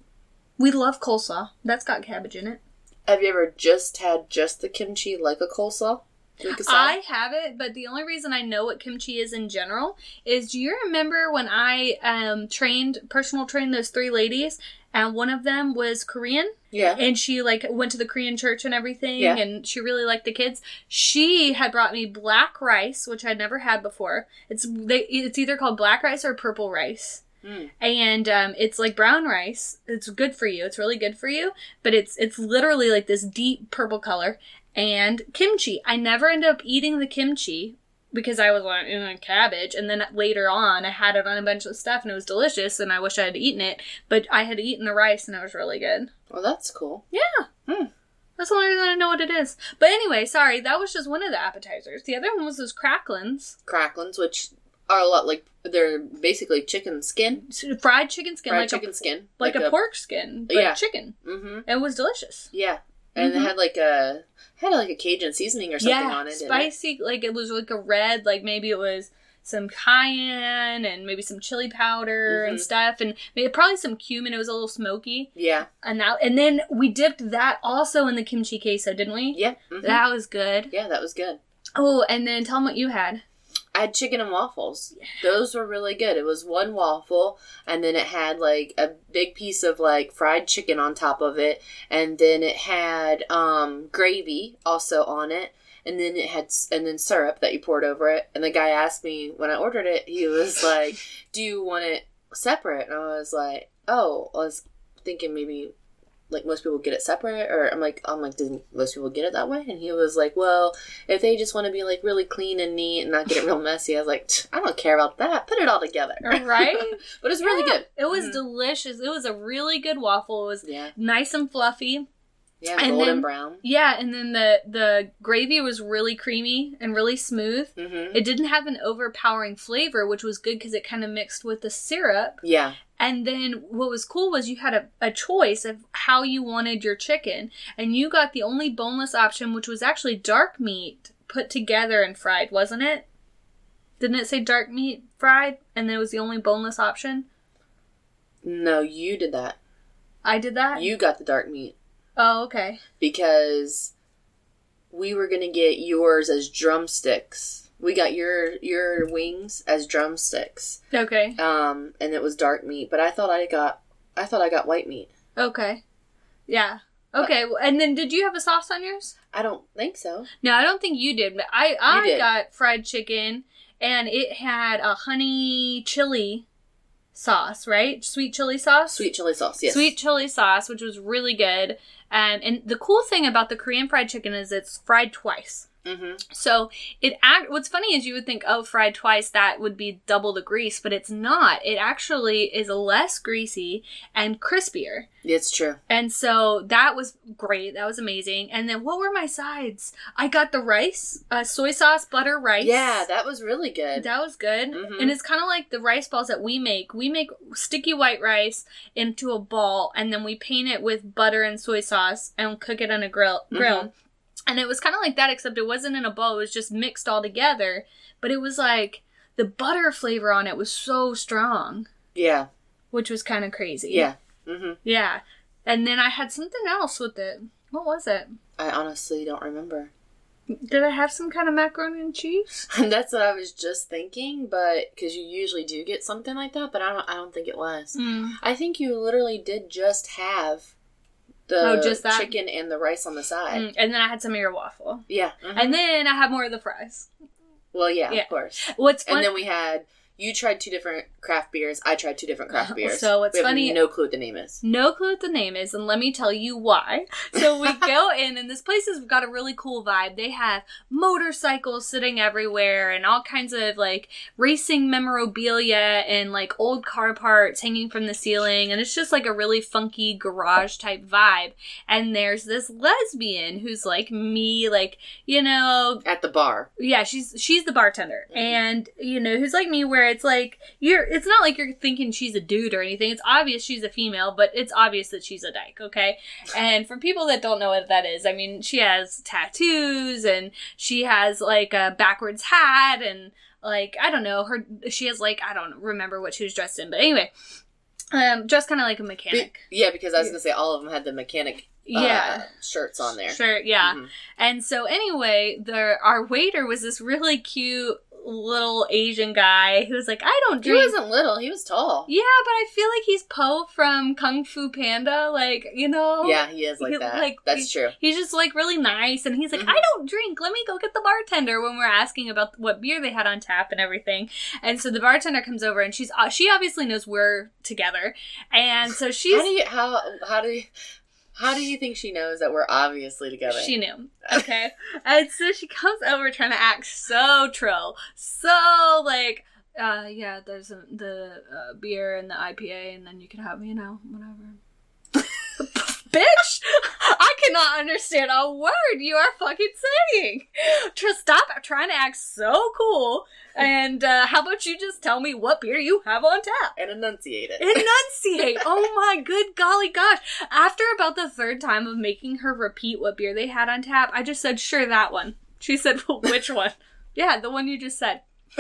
We love coleslaw. That's got cabbage in it. Have you ever just had just the kimchi like a coleslaw? Like a? I have it, but the only reason I know what kimchi is in general is do you remember when I um trained personal trained those three ladies and one of them was Korean yeah. and she like went to the Korean church and everything Yeah. and she really liked the kids. She had brought me black rice, which I'd never had before. It's they it's either called black rice or purple rice. Mm. And um, it's like brown rice. It's good for you. It's really good for you. But it's it's literally like this deep purple color. And kimchi. I never ended up eating the kimchi because I was like, mm, cabbage. And then later on, I had it on a bunch of stuff and it was delicious. And I wish I had eaten it. But I had eaten the rice and it was really good. Well, that's cool. Yeah. Hmm. That's the only reason I know what it is. But anyway, sorry, that was just one of the appetizers. The other one was those cracklins, Cracklins, which are a lot like they're basically chicken skin, fried chicken skin, fried like chicken a skin, like, a, pork skin, but Yeah. chicken. Mm-hmm. It was delicious. Yeah, and Mhm. it had like a had like a Cajun seasoning or something yeah, on it. didn't it? spicy. Like it was like a red. Like maybe it was some cayenne and maybe some chili powder and Mhm. stuff, and maybe probably some cumin. It was a little smoky, Yeah. and that, and then we dipped that also in the kimchi queso, didn't we? Yeah. mhm. That was good. yeah, that was good. Oh, and then tell them what you had. I had chicken and waffles. Those were really good. It was one waffle, and then it had like a big piece of like fried chicken on top of it, and then it had um, gravy also on it, and then it had s- and then syrup that you poured over it. And the guy asked me when I ordered it, he was like, "Do you want it separate?" And I was like, "Oh, I was thinking maybe." Like most people get it separate, or I'm like, I'm like, did most people get it that way? And he was like, well, if they just want to be like really clean and neat and not get it real messy, I was like, I don't care about that. Put it all together. Right? but it's really Yeah, good. It was Mhm. delicious. It was a really good waffle. It was Yeah. nice and fluffy. Yeah. And golden then- brown. Yeah, and then the the gravy was really creamy and really smooth. Mm-hmm. It didn't have an overpowering flavor, which was good because it kind of mixed with the syrup. Yeah. And then what was cool was you had a, a choice of how you wanted your chicken, and you got the only boneless option, which was actually dark meat put together and fried, wasn't it? Didn't it say dark meat fried, and then it was the only boneless option? No, you did that. I did that. You got the dark meat Oh, okay. because we were gonna get yours as drumsticks. We got your your wings as drumsticks. Okay. Um, and it was dark meat, but I thought I got I thought I got white meat. Okay. Yeah. Okay. well, And then did you have a sauce on yours? I don't think so. No, I don't think you did. But I I did. got fried chicken, and it had a honey chili sauce, right? Sweet chili sauce. Sweet chili sauce. Yes. Sweet chili sauce, which was really good. Um, and the cool thing about the Korean fried chicken is it's fried twice. Mm-hmm. So it act. What's funny is you would think, oh, fried twice, that would be double the grease, but it's not. It actually is less greasy and crispier. It's true. And so that was great. That was amazing. And then what were my sides? I got the rice, uh, soy sauce, butter rice. Yeah, that was really good. That was good. Mhm. And it's kind of like the rice balls that we make. We make sticky white rice into a ball and then we paint it with butter and soy sauce and cook it on a grill. grill. Mhm. And it was kind of like that, except it wasn't in a bowl. It was just mixed all together. But it was like the butter flavor on it was so strong, yeah. which was kind of crazy. Yeah. Mm-hmm. Yeah. And then I had something else with it. What was it? I honestly don't remember. Did I have some kind of macaroni and cheese? That's what I was just thinking, but because you usually do get something like that, but I don't. I don't think it was. Mm. I think you literally did just have the Oh, just that? chicken and the rice on the side. Mm. And then I had some of your waffle. Yeah. mhm. And then I had more of the fries. well, yeah, yeah. of course. What's fun? And then we had you tried two different craft beers. I tried two different craft beers. So what's we have funny- No clue what the name is. no clue what the name is, and let me tell you why. So we go in, and this place has got a really cool vibe. They have motorcycles sitting everywhere, and all kinds of like racing memorabilia and like old car parts hanging from the ceiling, and it's just like a really funky garage type vibe. And there's this lesbian who's like me, like you know, At the bar. yeah she's she's the bartender Mhm. and you know who's like me where it's like you're it's not like you're thinking she's a dude or anything it's obvious she's a female but it's obvious that she's a dyke okay and for people that don't know what that is i mean she has tattoos and she has like a backwards hat and like i don't know her she has like i don't remember what she was dressed in but anyway um dressed kind of like a Be- mechanic yeah, because I was gonna say all of them had the mechanic. uh, yeah shirts on there. Sure, yeah. Mhm. And so anyway, the our waiter was this really cute little Asian guy who was like, I don't drink. He wasn't little. He was tall. yeah, but I feel like he's Po from Kung Fu Panda. Like, you know? Yeah, he is like He- that. like, That's true. He's just like really nice, and he's like, Mhm. I don't drink. Let me go get the bartender when we're asking about what beer they had on tap and everything. And so the bartender comes over, and she's uh, she obviously knows we're together, and so she's How do you how how do you how do you think she knows that we're obviously together? She knew. Okay. and so she comes over trying to act so troll. So, like, uh, yeah, there's a, the uh, beer and the IPA, and then you can have, you know, whatever. Bitch! I cannot understand a word you are fucking saying. Just stop trying to act so cool, and uh, how about you just tell me what beer you have on tap? and enunciate it. enunciate. oh my good golly gosh. After about the third time of making her repeat what beer they had on tap, I just said, sure, that one. She said, well, which one? yeah, the one you just said.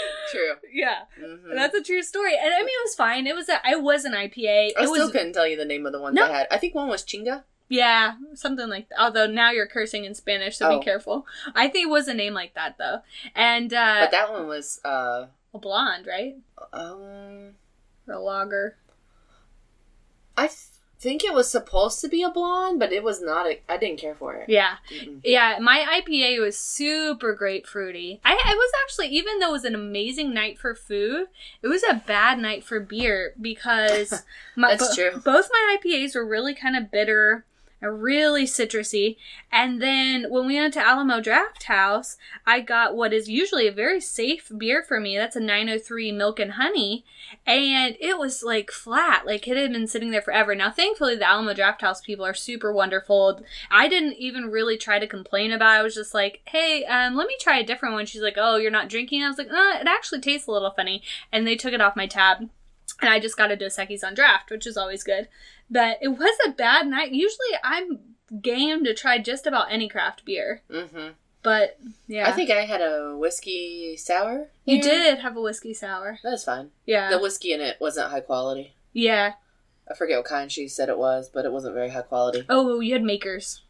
True. Yeah, hmm that's a true story. And I mean, it was fine. It was a, it was an IPA. I it still was couldn't tell you the name of the ones No. I had. I think one was Chinga. yeah, something like that. Although now you're cursing in Spanish, so Oh. be careful. I think it was a name like that though. And uh, But that one was uh a blonde, right? um Or a lager. I th- think it was supposed to be a blonde, but it was not. A, I didn't care for it. Yeah. Mm-mm. Yeah, my IPA was super grapefruity. I, I was actually, even though it was an amazing night for food, it was a bad night for beer because my, That's true. both my IPAs were really kind of bitter really citrusy. And then when we went to Alamo Draft House, I got what is usually a very safe beer for me. That's a 903 Milk and Honey. And it was like flat, like it had been sitting there forever. Now, thankfully, the Alamo Draft House people are super wonderful. I didn't even really try to complain about it. I was just like, hey, um, let me try a different one. She's like, oh, you're not drinking? I was like, uh, it actually tastes a little funny. And they took it off my tab. And I just got a Dos Equis on draft, which is always good. But it was a bad night. Usually I'm game to try just about any craft beer. Mm-hmm. But yeah. I think I had a whiskey sour. you did have a whiskey sour. That was fine. Yeah. The whiskey in it wasn't high quality. yeah. I forget what kind she said it was, but it wasn't very high quality. Oh, you had makers.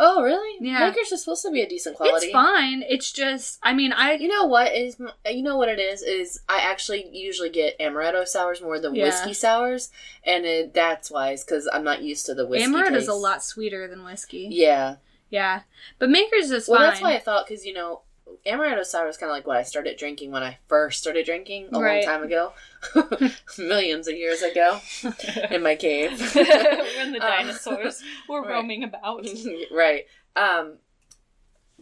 Oh, really? Yeah. Makers is supposed to be a decent quality. It's fine. It's just, I mean, I. You know what is? You know what it is? Is I actually usually get amaretto sours more than Yeah. whiskey sours, and it, that's why. Is because I'm not used to the whiskey. Amaretto is a lot sweeter than whiskey. Yeah. Yeah. But makers is Well, fine. that's why I thought because you know amaretto sour is kind of like what I started drinking when I first started drinking a Right. long time ago, millions of years ago, in my cave. when the Uh, dinosaurs were right. roaming about. right. Um,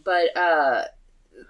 but uh,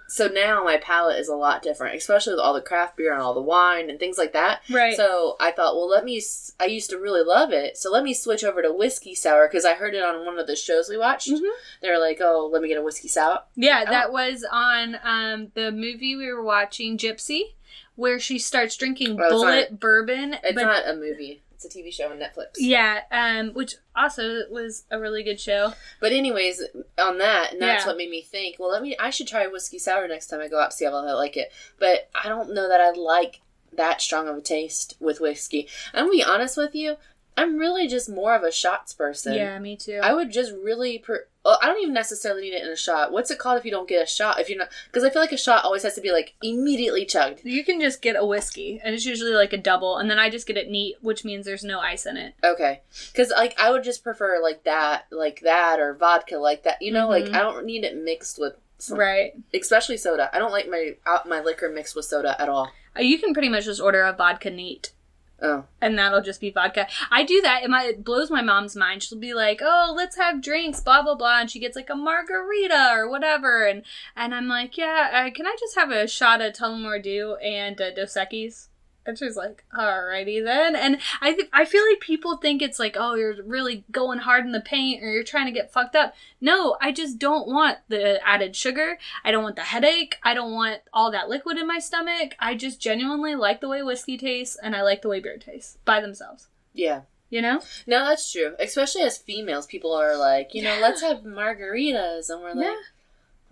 so now my palate is a lot different, especially with all the craft beer and all the wine and things like that. Right. So I thought, well, let me. I used to really love it, so let me switch over to whiskey sour because I heard it on one of the shows we watched. Mhm. They were like, "Oh, let me get a whiskey sour." Yeah, Oh. that was on um, the movie we were watching, Gypsy, where she starts drinking Oh, Bulleit bourbon. It's but not a movie; it's a TV show on Netflix. yeah, um, which also was a really good show. But anyways, on that, and that's Yeah. what made me think. Well, let me. I should try whiskey sour next time I go out to see if I like it. But I don't know that I like that strong of a taste with whiskey. I'm gonna be honest with you. I'm really just more of a shots person. yeah, me too. I would just really. Per- I don't even necessarily need it in a shot. What's it called if you don't get a shot? If you're not, because I feel like a shot always has to be like immediately chugged. you can just get a whiskey, and it's usually like a double, and then I just get it neat, which means there's no ice in it. Okay, because like I would just prefer like that, like that, or vodka, like that. You know, Mhm. like I don't need it mixed with. Some, Right. especially soda. I don't like my uh, my liquor mixed with soda at all. Uh, You can pretty much just order a vodka neat. Oh, and that'll just be vodka. I do that. It, might, it blows my mom's mind. She'll be like, "Oh, let's have drinks, blah blah blah," and she gets like a margarita or whatever, and and I'm like, "Yeah, uh, can I just have a shot of Tullamore Dew and uh, Dos Equis?" And she's like, "Alrighty then." And I th- I feel like people think it's like, "Oh, you're really going hard in the paint or you're trying to get fucked up." No, I just don't want the added sugar. I don't want the headache. I don't want all that liquid in my stomach. I just genuinely like the way whiskey tastes and I like the way beer tastes by themselves. yeah. You know? No, that's true. Especially as females, people are like, you know, Yeah. let's have margaritas, and we're like, Yeah.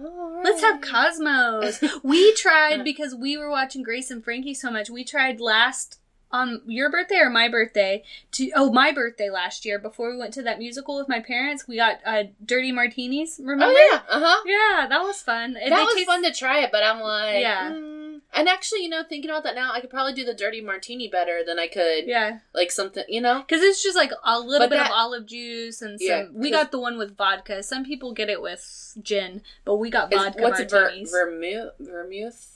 All Let's have. Cosmos. We tried because we were watching Grace and Frankie so much. We tried last on your birthday or my birthday to oh my birthday last year before we went to that musical with my parents. We got uh, dirty martinis. Remember? Oh yeah, uh huh. Yeah, that was fun. And That was taste- fun to try it, but I'm like, Yeah. mm. And actually, you know, thinking about that now, I could probably do the dirty martini better than I could Yeah, like something, you know. because it's just like a little But bit that- of olive juice and some. Yeah, we got the one with vodka. Some people get it with gin, but we got vodka what's ver- martinis. vermouth? Vermouth?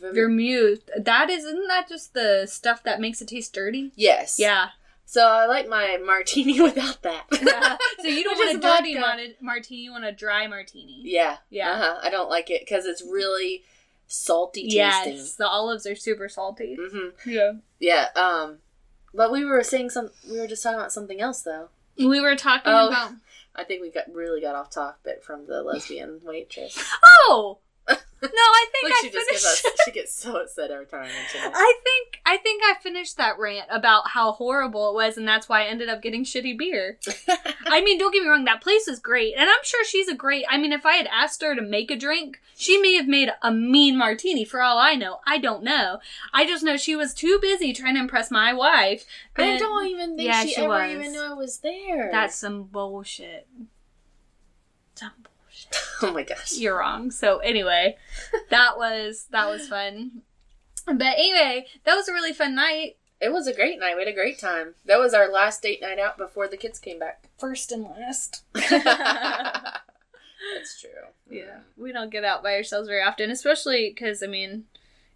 Verm- Vermouth. That is, isn't that just the stuff that makes it taste dirty? yes. Yeah. So I like my martini without that. so you don't want a dirty martini, you want a dry martini. Yeah. Yeah. Uh-huh. I don't like it because it's really salty tasting. Yes, the olives are super salty. hmm Yeah. Yeah. Um, but we were saying some. We were just talking about something else though. We were talking Oh. about. I think we got really got off topic from the lesbian waitress. Oh! No, I think Like I she just finished. gets us, she gets so upset every time I mention it. I think I think I finished that rant about how horrible it was, and that's why I ended up getting shitty beer. I mean, don't get me wrong, that place is great, and I'm sure she's a great. I mean, if I had asked her to make a drink, she may have made a mean martini. For all I know, I don't know. I just know she was too busy trying to impress my wife. I don't even think Yeah, she, she ever was. even knew I was there. That's some bullshit. Oh my gosh. You're wrong. So anyway, that was that was fun. But anyway, that was a really fun night. It was a great night. We had a great time. That was our last date night out before the kids came back. First and last. That's true. Yeah, mm. we don't get out by ourselves very often, especially because I mean,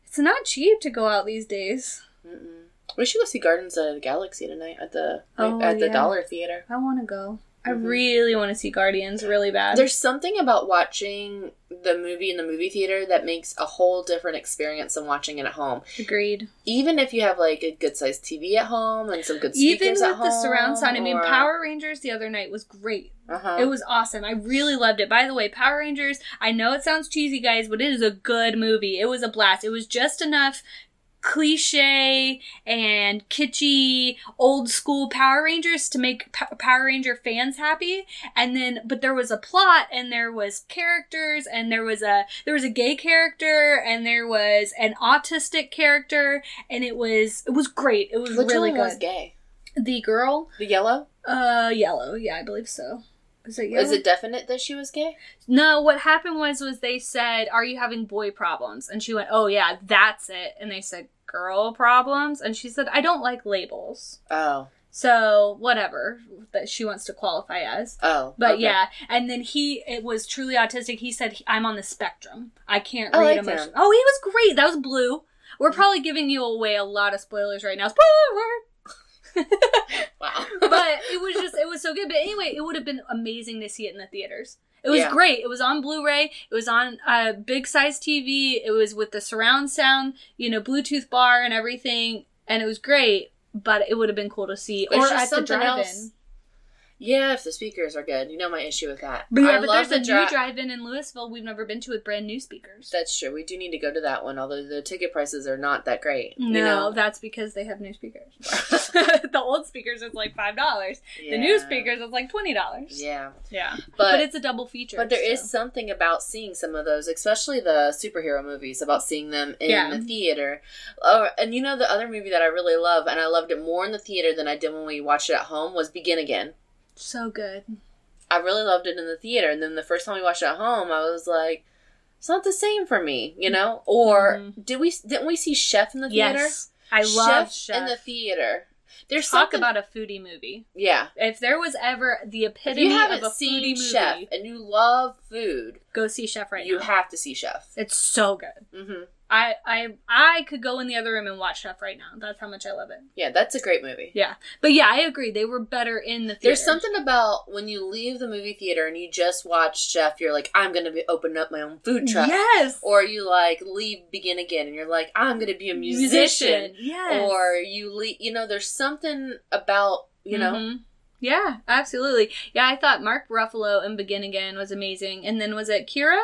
it's not cheap to go out these days. Mm-mm. We should go see Gardens of the Galaxy tonight at the Oh, at the yeah. Dollar Theater. I want to go. I Mhm. really want to see Guardians really bad. There's something about watching the movie in the movie theater that makes a whole different experience than watching it at home. Agreed. Even if you have like a good sized TV at home and some good speakers Even with at the surround sound, I mean, Power Rangers the other night was great. Uh-huh. It was awesome. I really loved it. By the way, Power Rangers, I know it sounds cheesy, guys, but it is a good movie. It was a blast. It was just enough cliche and kitschy old school Power Rangers to make P- Power Ranger fans happy and then but there was a plot and there was characters and there was a there was a gay character and there was an autistic character and it was it was great it was Which really good was gay? the girl The yellow? uh yellow yeah I believe so is it? Is it definite that she was gay? No, what happened was was they said, "Are you having boy problems?" And she went, "Oh yeah, that's it." And they said, "Girl problems?" And she said, "I don't like labels." Oh. So, whatever that she wants to qualify as. Oh. But okay. yeah, and then he it was truly autistic. He said, "I'm on the spectrum. I can't I read liked emotion." him. Oh, he was great. That was blue. We're probably giving you away a lot of spoilers right now. Spoiler. Wow. but it was just it was so good. But anyway, it would have been amazing to see it in the theaters. It was Yeah. great. It was on Blu-ray. It was on a big size TV. It was with the surround sound, you know, Bluetooth bar and everything, and it was great. But it would have been cool to see There's or at the drive-in. else. Yeah, if the speakers are good. You know my issue with that. But yeah, I but love there's a the new dri- drive-in in Louisville we've never been to with brand new speakers. That's true. We do need to go to that one, although the ticket prices are not that great. no, you know? that's because they have new speakers. the old speakers is like five dollars. The new speakers is like twenty dollars. Yeah. yeah. But, But, it's a double feature. But there is so. something about seeing some of those, especially the superhero movies, about seeing them in Yeah. the theater. Oh, and you know the other movie that I really love, and I loved it more in the theater than I did when we watched it at home, was Begin Again. So good. I really loved it in the theater, and then the first time we watched it at home, I was like, "It's not the same for me," you know. Or Mhm. did we? Didn't we see Chef in the theater? Yes, I love Chef, Chef. in the theater. There's Talk something about a foodie movie. yeah. If there was ever the If epitome you of haven't a seen foodie movie, Chef and you love food, go see Chef right you now. You have to see Chef. it's so good. hmm I I I could go in the other room and watch Chef right now. That's how much I love it. Yeah, that's a great movie. Yeah, but yeah, I agree. They were better in the theater. There's something about when you leave the movie theater and you just watch Chef, you're like, I'm gonna be open up my own food truck. Yes. Or you like leave Begin Again and you're like, I'm gonna be a musician. Yes. Or you leave, you know, there's something about, you know, Mhm. Yeah, absolutely. Yeah, I thought Mark Ruffalo in Begin Again was amazing, and then was it Keira?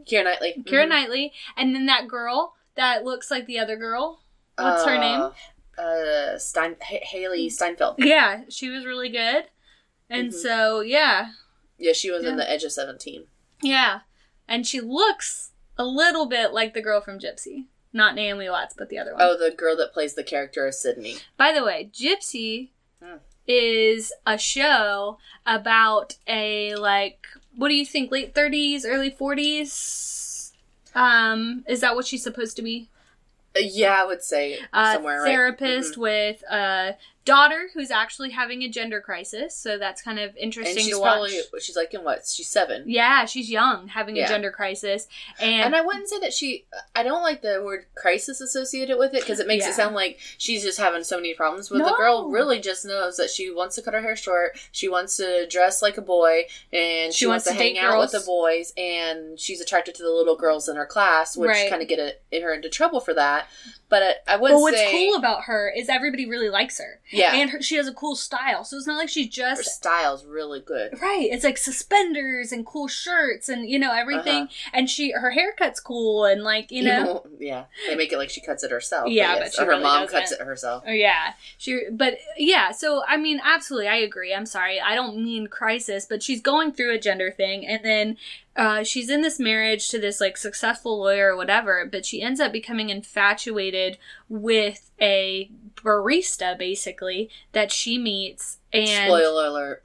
Keira Knightley. Keira Mhm. Knightley, and then that girl that looks like the other girl. What's her name? Uh, Stein, H- Hailee Steinfeld. Yeah, she was really good. And Mhm. so, yeah. Yeah, she was in the Edge of Seventeen. Yeah. And she looks a little bit like the girl from Gypsy. Not Naomi Watts, but the other one. Oh, the girl that plays the character of Sydney. By the way, Gypsy Hmm. is a show about a like what do you think late 30s, early 40s? Um is that what she's supposed to be? Uh, yeah, I would say somewhere right. therapist Mhm. with a daughter who's actually having a gender crisis, so that's kind of And interesting she's to watch. probably she's like in what? She's seven. Yeah, she's young, having Yeah. a gender crisis, and, And I wouldn't say that she. I don't like the word crisis associated with it because it makes Yeah. it sound like she's just having so many problems. But the girl really just knows that she wants to cut her hair short. She wants to dress like a boy, and she, She wants, wants to hang out with the boys. And she's attracted to the little girls in her class, which Right. kind of get in her into trouble for that. But uh, I, I wouldn't but what's say. cool about her is everybody really likes her. Yeah. and her, she has a cool style. So it's not like she's just Her style's really good. Right. It's like suspenders and cool shirts and you know everything. Uh-huh. And she her haircut's cool and like you know. yeah. They make it like she cuts it herself. Yeah, yes. but she or her really mom doesn't. cuts it herself. Oh yeah, she. But yeah, so I mean, absolutely, I agree. I'm sorry, I don't mean crisis, but she's going through a gender thing, and then uh, she's in this marriage to this like successful lawyer or whatever, but she ends up becoming infatuated with a barista, basically that she meets, and Spoiler alert.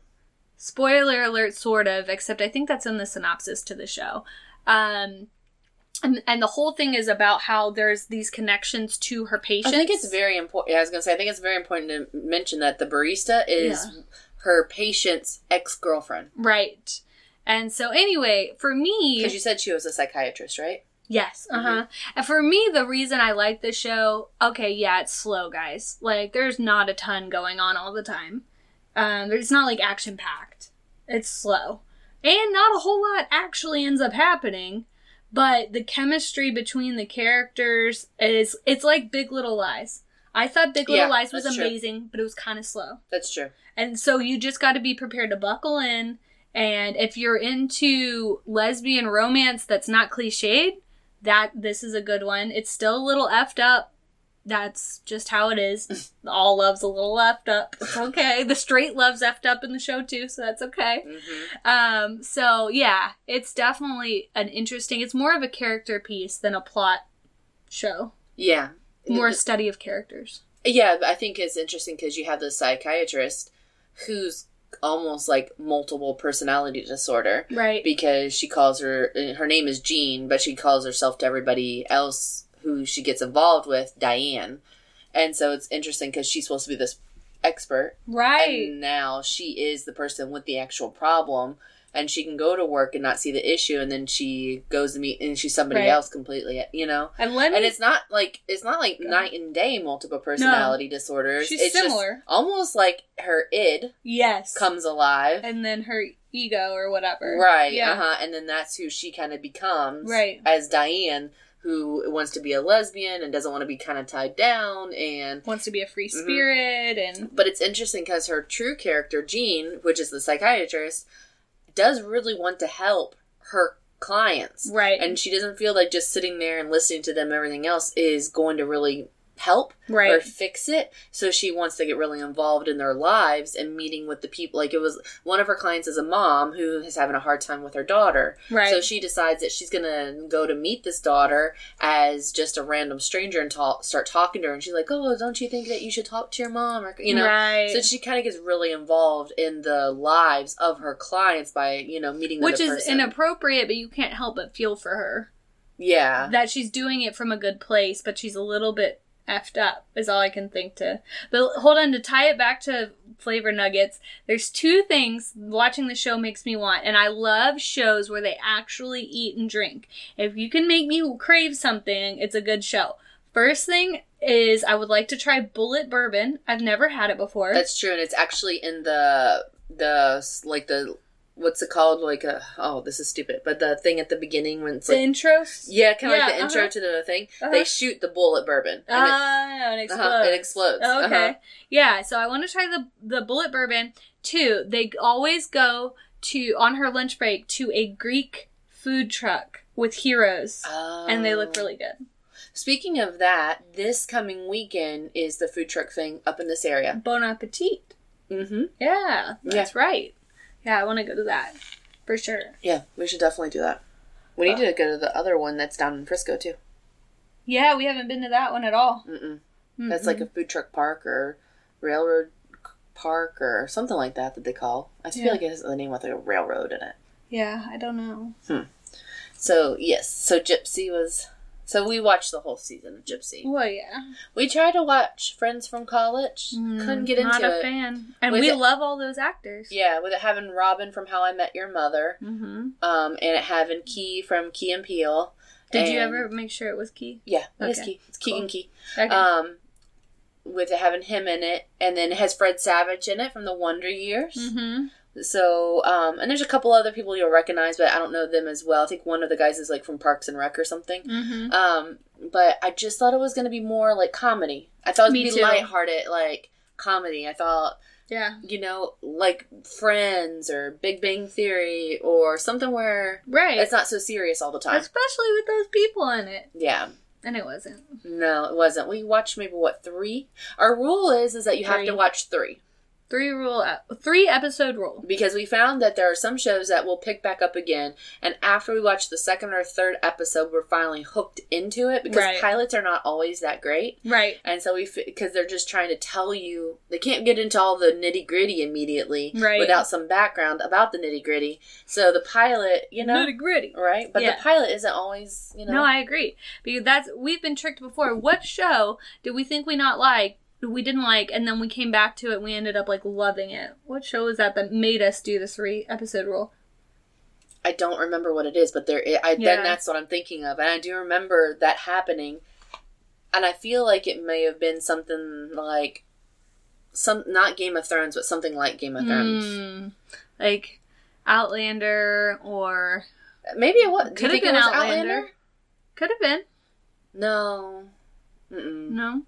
spoiler alert sort of except i think that's in the synopsis to the show um and, and the whole thing is about how there's these connections to her patients I think it's very important. Yeah, I was gonna say. I think it's very important to mention that the barista is Yeah. her patient's ex girlfriend. right and so anyway for me Because you said she was a psychiatrist, right? Yes, uh huh. And for me, the reason I like this show, okay, yeah, it's slow, guys. Like, there's not a ton going on all the time. Um, it's not like action packed. It's slow, and not a whole lot actually ends up happening. But the chemistry between the characters is it's like Big Little Lies. I thought Big Little Yeah, Lies was that's true. amazing, but it was kind of slow. That's true. And so you just got to be prepared to buckle in. And if you're into lesbian romance that's not cliched, that this is a good one. It's still a little effed up. That's just how it is. All love's a little effed up. It's okay. the straight love's effed up in the show too, so that's okay. hmm Um, so yeah, it's definitely an interesting. It's more of a character piece than a plot show. Yeah. More a study of characters. Yeah, I think it's interesting because you have the psychiatrist who's almost like multiple personality disorder Right. because she calls her eh, her name is Jean, but she calls herself to everybody else who she gets involved with Diane, and so it's interesting because she's supposed to be this expert, right. and now she is the person with the actual problem, and she can go to work and not see the issue, and then she goes to meet and she's somebody Right. else completely, you know. and let me And it's not like it's not like night and day multiple personality disorders. She's it's similar. just almost like her id yes. comes alive. and then her ego or whatever. Right. Yeah. Uh-huh. And then that's who she kind of becomes. Right. As Diane, who wants to be a lesbian and doesn't want to be kind of tied down. And Wants to be a free Mhm. spirit and but it's interesting because her true character, Jean, which is the psychiatrist, does really want to help her clients. right And she doesn't feel like just sitting there and listening to them, everything else is going to really help or fix it. So she wants to get really involved in their lives and meeting with the people. Like it was one of her clients is a mom who is having a hard time with her daughter. Right. So she decides that she's gonna go to meet this daughter as just a random stranger and talk, start talking to her. And she's like, "Oh, don't you think that you should talk to your mom?" Or you know. right. So she kind of gets really involved in the lives of her clients by you know meeting Which is person. inappropriate, but you can't help but feel for her. yeah. That she's doing it from a good place, but she's a little bit effed up, is all I can think to. But hold on, to tie it back to flavor nuggets, there's two things watching the show makes me want, and I love shows where they actually eat and drink. If you can make me crave something, it's a good show. First thing is I would like to try Bulleit bourbon. I've never had it before. That's true, and it's actually in the the like the what's it called? Like a oh, this is stupid, but the thing at the beginning when it's the like intros. yeah, kind of like the intro uh-huh. to the thing. Uh-huh. They shoot the Bulleit bourbon. and it- Ah, it explodes. Uh-huh, it explodes. Oh, okay. Uh-huh. Yeah, so I want to try the the Bulleit bourbon. too. they always go to on her lunch break to a Greek food truck with gyros, and they look Oh. really good. Speaking of that, this coming weekend is the food truck thing up in this area. Bon appetit. Mm-hmm. Yeah, that's right. Yeah, I want to go to that for sure. Yeah, we should definitely do that. We need to go to the other one that's down in Frisco too. Yeah, we haven't been to that one at all. Mm-mm. That's like a food truck park or railroad park or something like that that they call. I feel Yeah. like it has the name with like a railroad in it. Yeah, I don't know. Hmm. So yes, so Gypsy was. So we watched the whole season of Gypsy. Well, yeah. We tried to watch Friends from College, couldn't get into Mm, Not a fan, and Was we it- love all those actors. Yeah, with it having Robin from How I Met Your Mother, Mm-hmm. um, and it having Key from Key and Peele. Did you ever make sure it was Key? Yeah, it is Key. It's Keegan cool. Key. Okay. Um, with it having him in it, and then it has Fred Savage in it from the Wonder Years. mm-hmm. So, um, and there's a couple other people you'll recognize, but I don't know them as well. I think one of the guys is like from Parks and Rec or something. Mm-hmm. Um, but I just thought it was going to be more like comedy. I thought it would be too. lighthearted, like comedy. I thought, Yeah. you know, like Friends or Big Bang Theory or something where Right. it's not so serious all the time. Especially with those people in it. Yeah. And it wasn't. No, it wasn't. We watched maybe what three. Our rule is is that you have to watch three Three rule, uh, three episode rule. because we found that there are some shows that will pick back up again, and after we watch the second or third episode, we're finally hooked into it because Right. pilots are not always that great, Right. and so we because they're just trying to tell you they can't get into all the nitty gritty immediately Right. without some background about the nitty gritty. So the pilot, you know, Nitty gritty. right? But Yeah. the pilot isn't always, you know. No, I agree. Because that's we've been tricked before. What show did we think we not like? We didn't like, and then we came back to it. and We ended up like loving it. What show was that that made us do the three episode rule? I don't remember what it is, but there, I Yeah. then that's what I'm thinking of, and I do remember that happening, and I feel like it may have been something like some not Game of Thrones, but something like Game of Thrones. Hmm. like Outlander or Maybe it was. Could have been Outlander. Outlander? could have been No, Mm-mm. no.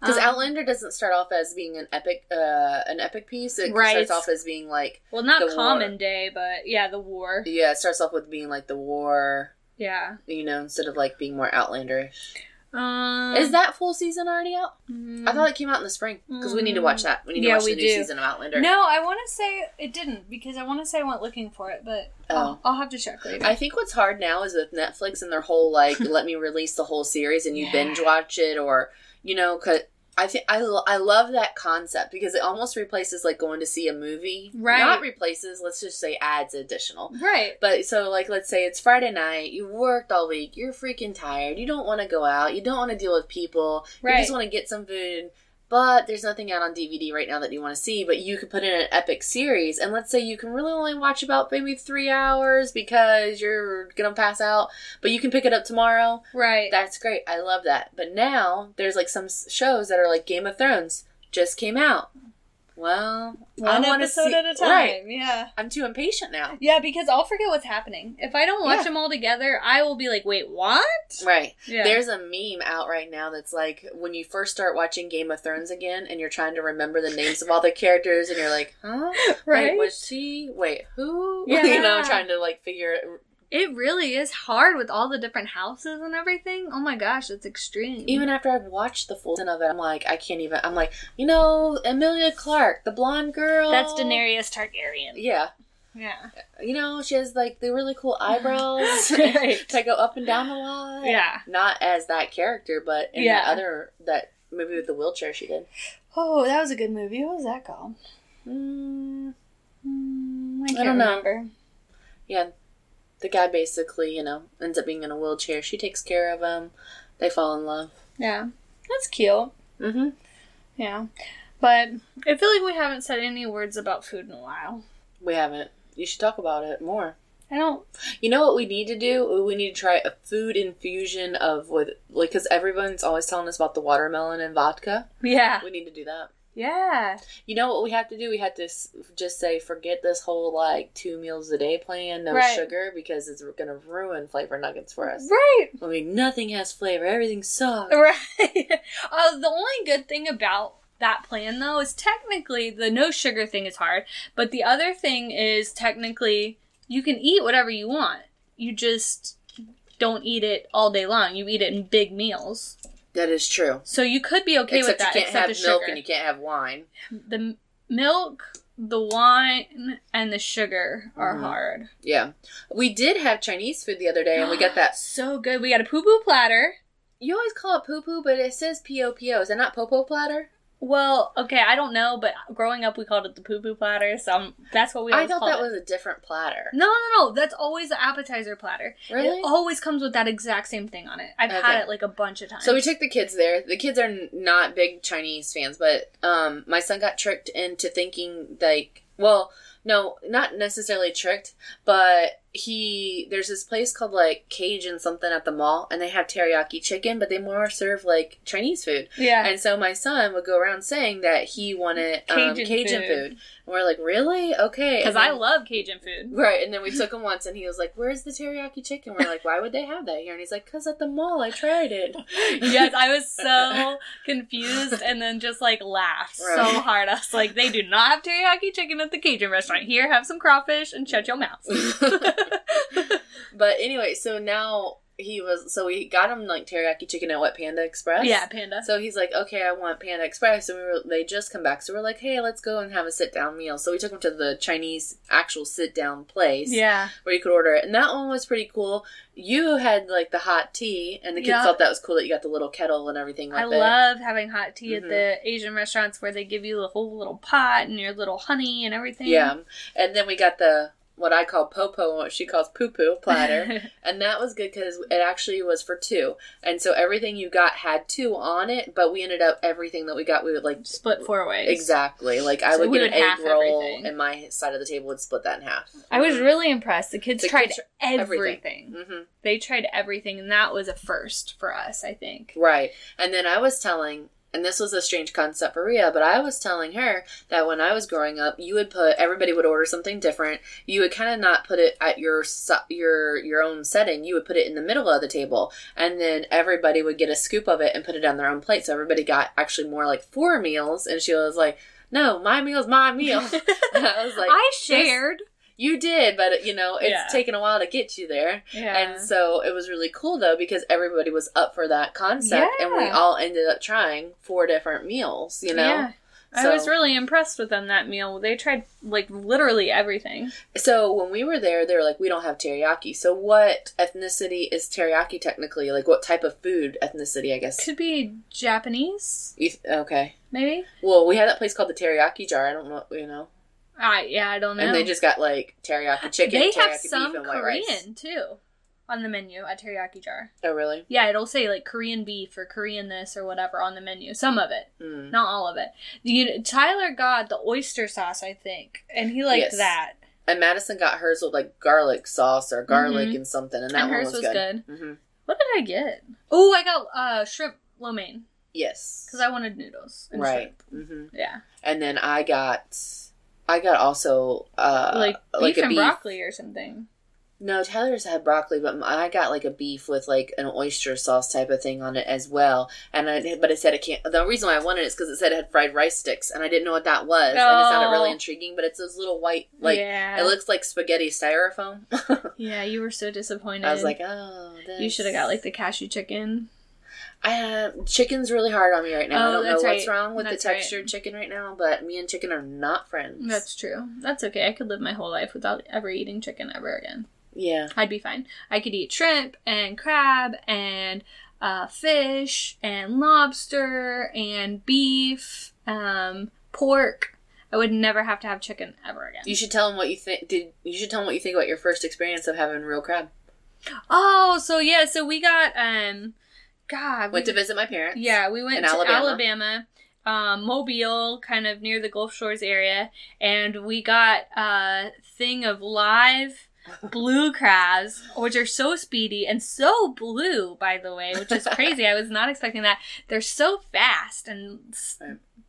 Because Um, Outlander doesn't start off as being an epic, uh, an epic piece. It Right. starts off as being like, Well, not the war. Common Day, but yeah, the war. yeah, it starts off with being like the war, Yeah. you know, instead of like being more Outlanderish. Um, Is that full season already out? mm, I thought it came out in the spring because we need to watch that. We need to watch the new do. season of Outlander. No, I want to say it didn't because I want to say I went looking for it, but Oh. I'll, I'll have to check later. I think what's hard now is with Netflix and their whole like let me release the whole series and you Yeah. binge watch it or you know cause I think I, lo- I love that concept because it almost replaces like going to see a movie. Right. Not replaces, let's just say adds additional. right. But so like let's say it's Friday night, you worked all week, you're freaking tired, you don't want to go out, you don't want to deal with people, right. you just want to get some food, but there's nothing out on DVD right now that you want to see, but you could put in an epic series and let's say you can really only watch about maybe 3 hours because you're going to pass out, but you can pick it up tomorrow. Right. That's great. I love that. But now there's like some shows that are like Game of Thrones just came out. Well, One episode see- at a time. Right. Yeah. I'm too impatient now. Yeah, because I'll forget what's happening. If I don't watch Yeah. them all together, I will be like, wait, what? Right. Yeah. There's a meme out right now that's like when you first start watching Game of Thrones again and you're trying to remember the names of all the characters and you're like, huh? right? Wait, was she? Wait, who? Yeah. you know, trying to like figure it. it really is hard with all the different houses and everything. Oh my gosh, it's extreme. Even after I've watched the full season of it, I'm like, I can't even. I'm like, you know, Emilia Clarke, the blonde girl. That's Daenerys Targaryen. Yeah. Yeah. You know, she has like the really cool eyebrows Right. that go up and down a lot. Yeah. Not as that character, but in Yeah. the other that movie with the wheelchair she did. Oh, that was a good movie. What was that called? Mm, Mm, I I can't don't know. remember. yeah, the guy basically, you know, ends up being in a wheelchair. She takes care of him. They fall in love. Yeah. That's cute. Mm-hmm. Yeah. But I feel like we haven't said any words about food in a while. We haven't. You should talk about it more. I don't. You know what we need to do? We need to try a food infusion of with like because everyone's always telling us about the watermelon and vodka. Yeah. We need to do that. Yeah. You know what we have to do? We have to just say forget this whole like two meals a day plan, no Right. sugar, because it's gonna ruin flavor nuggets for us. Right. I mean, nothing has flavor. Everything sucks. Right. uh, the only good thing about that plan, though, is technically the no sugar thing is hard, but the other thing is technically you can eat whatever you want. You just don't eat it all day long. You eat it in big meals. That is true. So you could be okay except with that, you can't have the milk and you can't have wine. the milk, the wine, and the sugar are Mhm. hard. Yeah, we did have Chinese food the other day, and we got that. so good. We got a poo poo platter. You always call it poo poo, but it says P O P O. Is that not popo platter? Well, okay, I don't know, but growing up we called it the poo poo platter, so um, that's what we I thought that it. was a different platter. No, no, no. That's always the appetizer platter. Really? It always comes with that exact same thing on it. I've Okay. had it like a bunch of times. So we took the kids there. The kids are not big Chinese fans, but um, my son got tricked into thinking like, well, no, not necessarily tricked, but he there's this place called like Cajun something at the mall, and they have teriyaki chicken, but they more serve like Chinese food. Yeah. And so my son would go around saying that he wanted um, Cajun Cajun, food. food. And we're like, really? Okay. Because I love Cajun food. Right, and then we took him once, and he was like, "Where's the teriyaki chicken?" We're like, "Why would they have that here?" And he's like, "Cause at the mall, I tried it." yes, I was so confused and then just like laughed so hard. I was like, they do not have teriyaki chicken at the Cajun restaurant. Here, have some crawfish and shut your mouth. but anyway, so now he was so we got him like teriyaki chicken at what Panda Express. yeah, panda. So he's like, okay, I want Panda Express, and we were they just come back, so we're like, hey, let's go and have a sit down meal. So we took him to the Chinese actual sit down place Yeah. where you could order it, and that one was pretty cool. You had like the hot tea, and the kids Yeah. thought that was cool that you got the little kettle and everything. With I love having hot tea Mhm. at the Asian restaurants where they give you the whole little pot and your little honey and everything. Yeah, and then we got the what I call popo, and what she calls poo poo platter. And that was good because it actually was for two. And so everything you got had two on it, but we ended up everything that we got, we would like. Split four ways. Exactly. Like I So would get an egg roll, everything. and my side of the table would split that in half. I was really impressed. The kids The tried kids everything. hmm They tried everything, and that was a first for us, I think. Right. And then I was telling, and this was a strange concept for Ria, but I was telling her that when I was growing up, you would put everybody would order something different. You would kind of not put it at your your your own setting. You would put it in the middle of the table, and then everybody would get a scoop of it and put it on their own plate. So everybody got actually more like four meals. And she was like, "No, my meal's my meal." and I was like, I shared. "You did, but you know, it's Yeah. taken a while to get you there." Yeah. And so it was really cool though because everybody was up for that concept and we all ended up trying four different meals, you know? Yeah. I was really impressed with them that meal. They tried like literally everything. So when we were there, they were like, we don't have teriyaki. So what ethnicity is teriyaki technically? Like what type of food ethnicity, I guess? Could be Japanese, okay. maybe. Well, we had that place called the teriyaki jar. I don't know, you know? I yeah, I don't know. And they just got like teriyaki chicken, they teriyaki have some beef, Korean too on the menu at Teriyaki Jar. Oh, really? Yeah, it'll say like Korean beef or Korean this or whatever on the menu. Some of it, Mm. not all of it. You, Tyler got the oyster sauce, I think, and he liked Yes. that. And Madison got hers with like garlic sauce or garlic Mhm. and something, and that And one was, was good. good. hmm What did I get? Oh, I got uh shrimp lo mein Yes. because I wanted noodles. And right. Shrimp. hmm Yeah, and then I got I got also uh like beef like a and beef. broccoli or something. No, Tyler's had broccoli, but I got like a beef with like an oyster sauce type of thing on it as well. And I but it said it can't. The reason why I wanted it is because it said it had fried rice sticks, and I didn't know what that was, and it sounded really Oh. intriguing. But it's those little white like yeah, it looks like spaghetti styrofoam. yeah, you were so disappointed. I was like, oh, you should have got like the cashew chicken. I have chicken's really hard on me right now. I Oh, don't know that's what's right. wrong with That's the right. textured chicken right now, but me and chicken are not friends. That's true. That's okay. I could live my whole life without ever eating chicken ever again. yeah. I'd be fine. I could eat shrimp and crab and uh, fish and lobster and beef, um, pork. I would never have to have chicken ever again. You should tell them what you think. Did you should tell them what you think about your first experience of having real crab? oh, so yeah, so we got um, God, Went we, to visit my parents. yeah, we went to Alabama. Alabama. um, Mobile, kind of near the Gulf Shores area, and we got a thing of live blue crabs, which are so speedy and so blue, by the way, which is crazy. I was not expecting that. They're so fast and.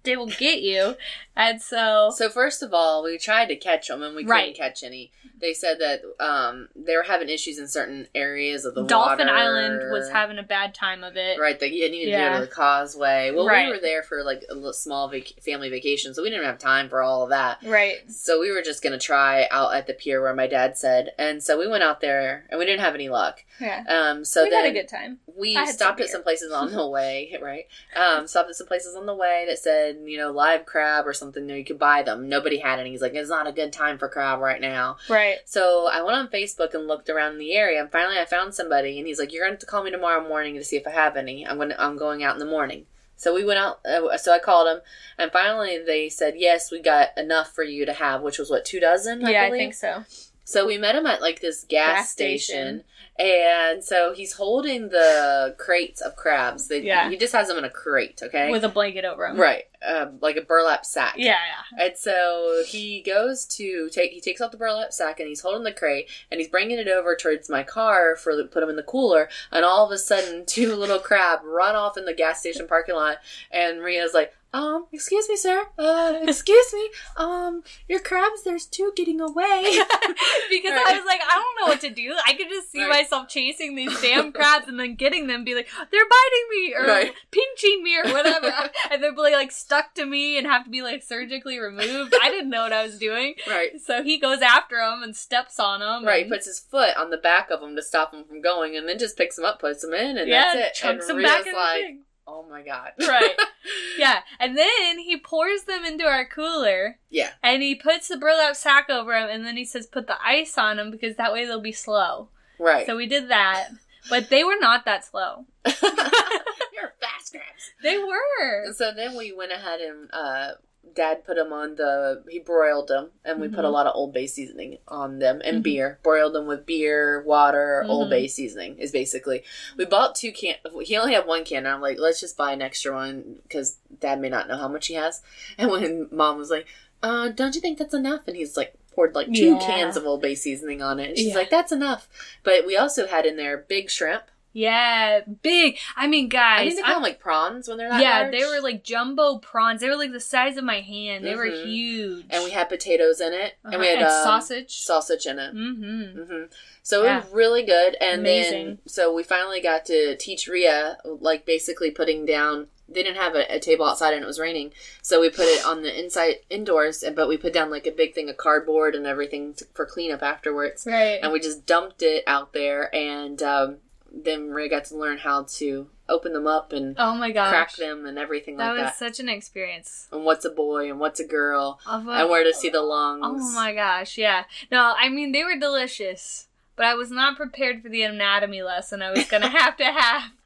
They will get you. And so, So first of all, we tried to catch them and we couldn't Right. catch any. They said that um, they were having issues in certain areas of the Dauphin water. Island was having a bad time of it. right they you needed to Yeah. go to the causeway. Well, Right. we were there for like a small vac- family vacation, so we didn't have time for all of that. Right. So we were just gonna try out at the pier where my dad said, and so we went out there and we didn't have any luck. Yeah. Um, so we then had a good time. we stopped some at some places on the way, right? Um, stopped at some places on the way that said, you know, live crab or something. You, know, you could buy them. Nobody had any. He's like, it's not a good time for crab right now. Right. So I went on Facebook and looked around the area, and finally I found somebody, and he's like, "You're going to have to call me tomorrow morning to see if I have any. I'm going to, I'm going out in the morning." So we went out. Uh, so I called him, and finally they said, "Yes, we got enough for you to have," which was what two dozen. I yeah, I think so. So we met him at like this gas, Gas station. And so he's holding the crates of crabs. They, Yeah. He just has them in a crate, okay? with a blanket over him. right. Um, like a burlap sack. Yeah, yeah. And so he goes to take, he takes out the burlap sack and he's holding the crate and he's bringing it over towards my car for put him in the cooler. And all of a sudden, two little crab run off in the gas station parking lot. And Maria's like, um, excuse me, sir. Uh, excuse me. Um, your crabs, there's two getting away. because I was like, I don't know what to do. I could just see Right. myself chasing these damn crabs and then getting them, be like, they're biting me or Right. pinching me or whatever, and they're be like stuck to me and have to be like surgically removed. I didn't know what I was doing, right. so he goes after them and steps on them. Right, and, puts his foot on the back of them to stop them from going, and then just picks them up, puts them in, and yeah, that's it. chunks and them back in like, the thing. "Oh my god!" Right. Yeah, and then he pours them into our cooler. Yeah. And he puts the burlap sack over them, and then he says, "Put the ice on them because that way they'll be slow." right. So we did that, but they were not that slow. You're fast crabs. They were. So then we went ahead and uh, Dad put them on the. He broiled them, and we put a Mhm. lot of Old Bay seasoning on them and Mhm. beer. Broiled them with beer, water, Old Mhm. Bay seasoning is basically. We bought two can. He only had one can. And I'm like, let's just buy an extra one because Dad may not know how much he has. And when Mom was like, uh, "Don't you think that's enough?" and he's like. Poured like two Yeah. cans of Old Bay seasoning on it. And she's Yeah. like, "That's enough." But we also had in there big shrimp. Yeah, big. I mean, guys, I think they call them like prawns when they're that yeah, large. they were like jumbo prawns. They were like the size of my hand. They were Mhm. huge. and we had potatoes in it, and we Uh-huh, had and um, sausage. sausage in it. mm-hmm. hmm So it was really good, and Amazing. then so we finally got to teach Ria like basically putting down. They didn't have a, a table outside, and it was raining, so we put it on the inside indoors. and But we put down like a big thing of cardboard and everything t- for cleanup afterwards, Right. and we just dumped it out there, and um, then Ria got to learn how to open them up and oh my gosh. crack them and everything That like was that. Was such an experience. And what's a boy and what's a girl, a- and where to see the lungs. Oh my gosh, yeah. No, I mean they were delicious, but I was not prepared for the anatomy lesson I was gonna have to have.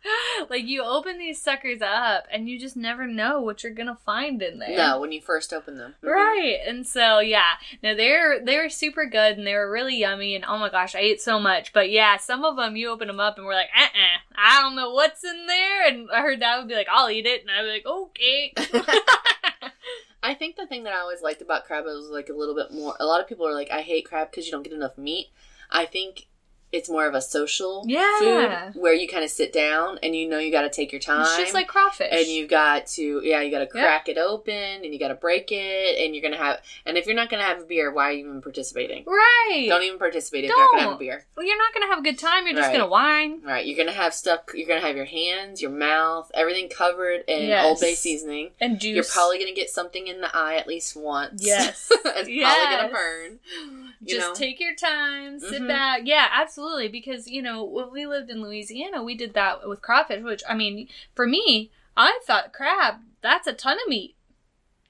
Like you open these suckers up and you just never know what you're gonna find in there. No, when you first open them. Mhm. Right. And so yeah. No, they're they were super good and they were really yummy and oh my gosh, I ate so much. But yeah, some of them you open them up and we're like, uh uh I don't know what's in there and I heard that would be like, I'll eat it and I'd be like, Okay. I think the thing that I always liked about crab was like a little bit more. A lot of people are like, I hate crab because you don't get enough meat. I think it's more of a social Yeah. food where you kind of sit down and you know you got to take your time. it's just like crawfish. and you got to yeah you got to Yeah. crack it open and you got to break it and you're gonna have and if you're not gonna have a beer why are you even participating Right. don't even participate if you're not gonna have a beer Well, you're not gonna have a good time. You're just Right. gonna whine. right you're gonna have stuff you're gonna have your hands your mouth everything covered in Yes. old bay seasoning And juice. You're probably gonna get something in the eye at least once. Yes. it's probably Yes. gonna burn. You just know? take your time, sit Mhm. back. Yeah, absolutely. Because you know, when we lived in Louisiana, we did that with crawfish. Which I mean, for me, I thought crab that's a ton of meat.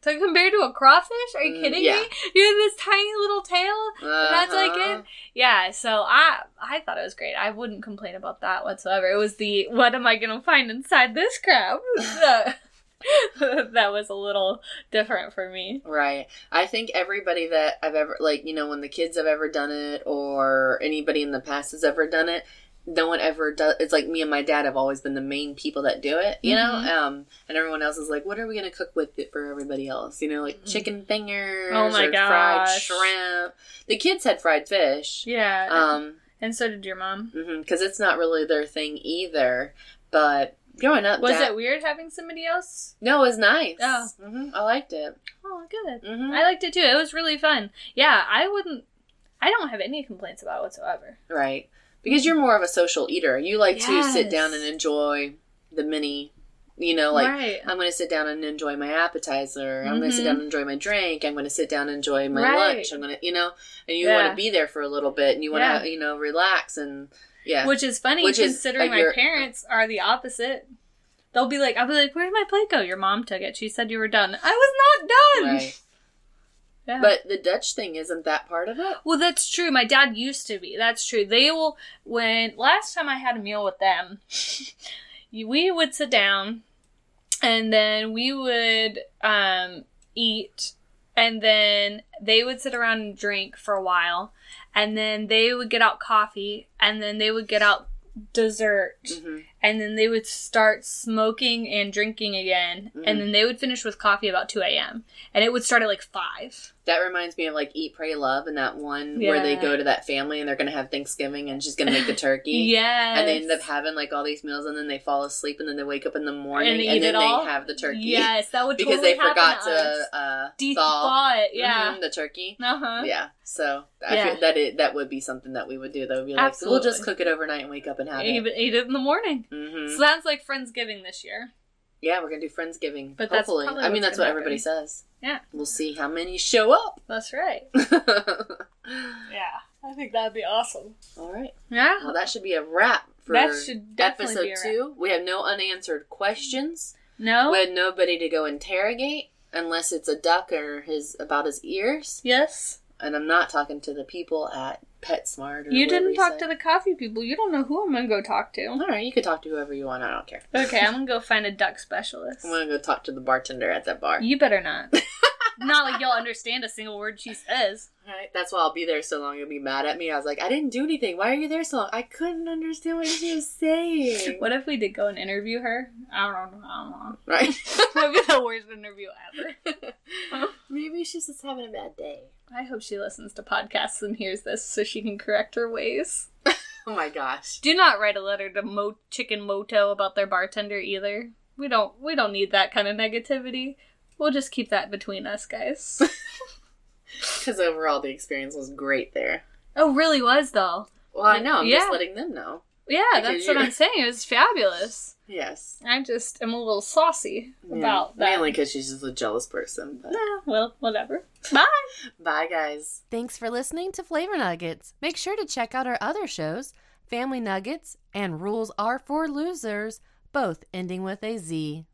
So compared to a crawfish, are you Mm, kidding yeah. me? You have this tiny little tail. That's like Uh-huh. it. Yeah, so I I thought it was great. I wouldn't complain about that whatsoever. It was the what am I gonna find inside this crab? that, was a little different for me. Right. I think everybody that I've ever like, you know, when the kids have ever done it or anybody in the past has ever done it, no one ever does it's like me and my dad have always been the main people that do it, you Mhm. know? Um and everyone else is like, what are we gonna cook with it for everybody else? You know, like Mhm. chicken fingers Oh my or fried gosh. shrimp. The kids had fried fish. Yeah. Um and so did your mom. because it's not really their thing either. But growing up, Was Dad- it weird having somebody else? No, it was nice. Oh. hmm I liked it. Oh, good. hmm I liked it too. It was really fun. Yeah, I wouldn't. I don't have any complaints about it whatsoever. Right. Because you're more of a social eater. You like to sit down and enjoy the mini, you know, like right. I'm going to sit down and enjoy my appetizer. I'm going to sit down and enjoy my drink. I'm going to sit down and enjoy my Right. lunch. I'm going to, you know, and you Yeah. want to be there for a little bit and you want Yeah. to, you know, relax and yeah. Which is funny Which is, considering uh, my your- parents are the opposite. They'll be like, I'll be like, "Where'd my plate go?" Your mom took it. She said you were done. I was not done. right. Yeah. But the Dutch thing isn't that part of it. Well, that's true. My dad used to be. That's true. They will. When last time I had a meal with them, we would sit down, and then we would um, eat and then they would sit around and drink for a while, and then they would get out coffee, and then they would get out dessert, hmm and then they would start smoking and drinking again, Mhm. and then they would finish with coffee about 2 a.m. And it would start at like 5. That reminds me of like Eat, Pray, Love, and that one where they go to that family and they're gonna have Thanksgiving and she's gonna make the turkey. yeah, And they end up having like all these meals and then they fall asleep and then they wake up in the morning And and, then it they all? have the turkey. Yes, that would because totally they forgot to, to, uh, De- thaw thaw it, yeah. mhm, the turkey. Uh-huh. Yeah, so I Yeah. feel that it that would be something that we would do. That would be like, we'll just cook it overnight and wake up and have it. eat it in the morning. Hmm So that's like Friendsgiving this year. Yeah, we're gonna do friendsgiving. But that's hopefully, I mean that's what gonna everybody happen. says. Yeah. we'll see how many show up. That's right. Yeah, I think that'd be awesome. All right. Yeah. Well, that should be a wrap for That should definitely episode be a wrap. two. We have no unanswered questions. No? We had nobody to go interrogate unless it's a duck or his about his ears. yes. And I'm not talking to the people at PetSmart. Or You didn't talk to the coffee people. You don't know who I'm gonna go talk to. All right, you can talk to whoever you want. I don't care. Okay, I'm gonna go find a duck specialist. I'm gonna go talk to the bartender at that bar. You better not. not like you'll understand a single word she says. Right. That's why I'll be there so long. You'll be mad at me. I was like, I didn't do anything. Why are you there so long? I couldn't understand what she was saying. What if we did go and interview her? I don't know. I don't know. Right. That'd be the worst interview ever. Maybe she's just having a bad day. I hope she listens to podcasts and hears this so she can correct her ways. Oh my gosh. Do not write a letter to Mo- Chicken Moto about their bartender either. We don't we don't need that kind of negativity. We'll just keep that between us, guys. Because overall, the experience was great there. oh, really was though. Well, I know. I'm Yeah. just letting them know. Yeah, Because that's what I'm saying. It was fabulous. Yes. I just am a little saucy about yeah. that. Mainly because she's just a jealous person. But. Nah, well, whatever. Bye. Bye, guys. Thanks for listening to Flavor Nuggets. Make sure to check out our other shows, Family Nuggets and Rules Are for Losers, both ending with a Z.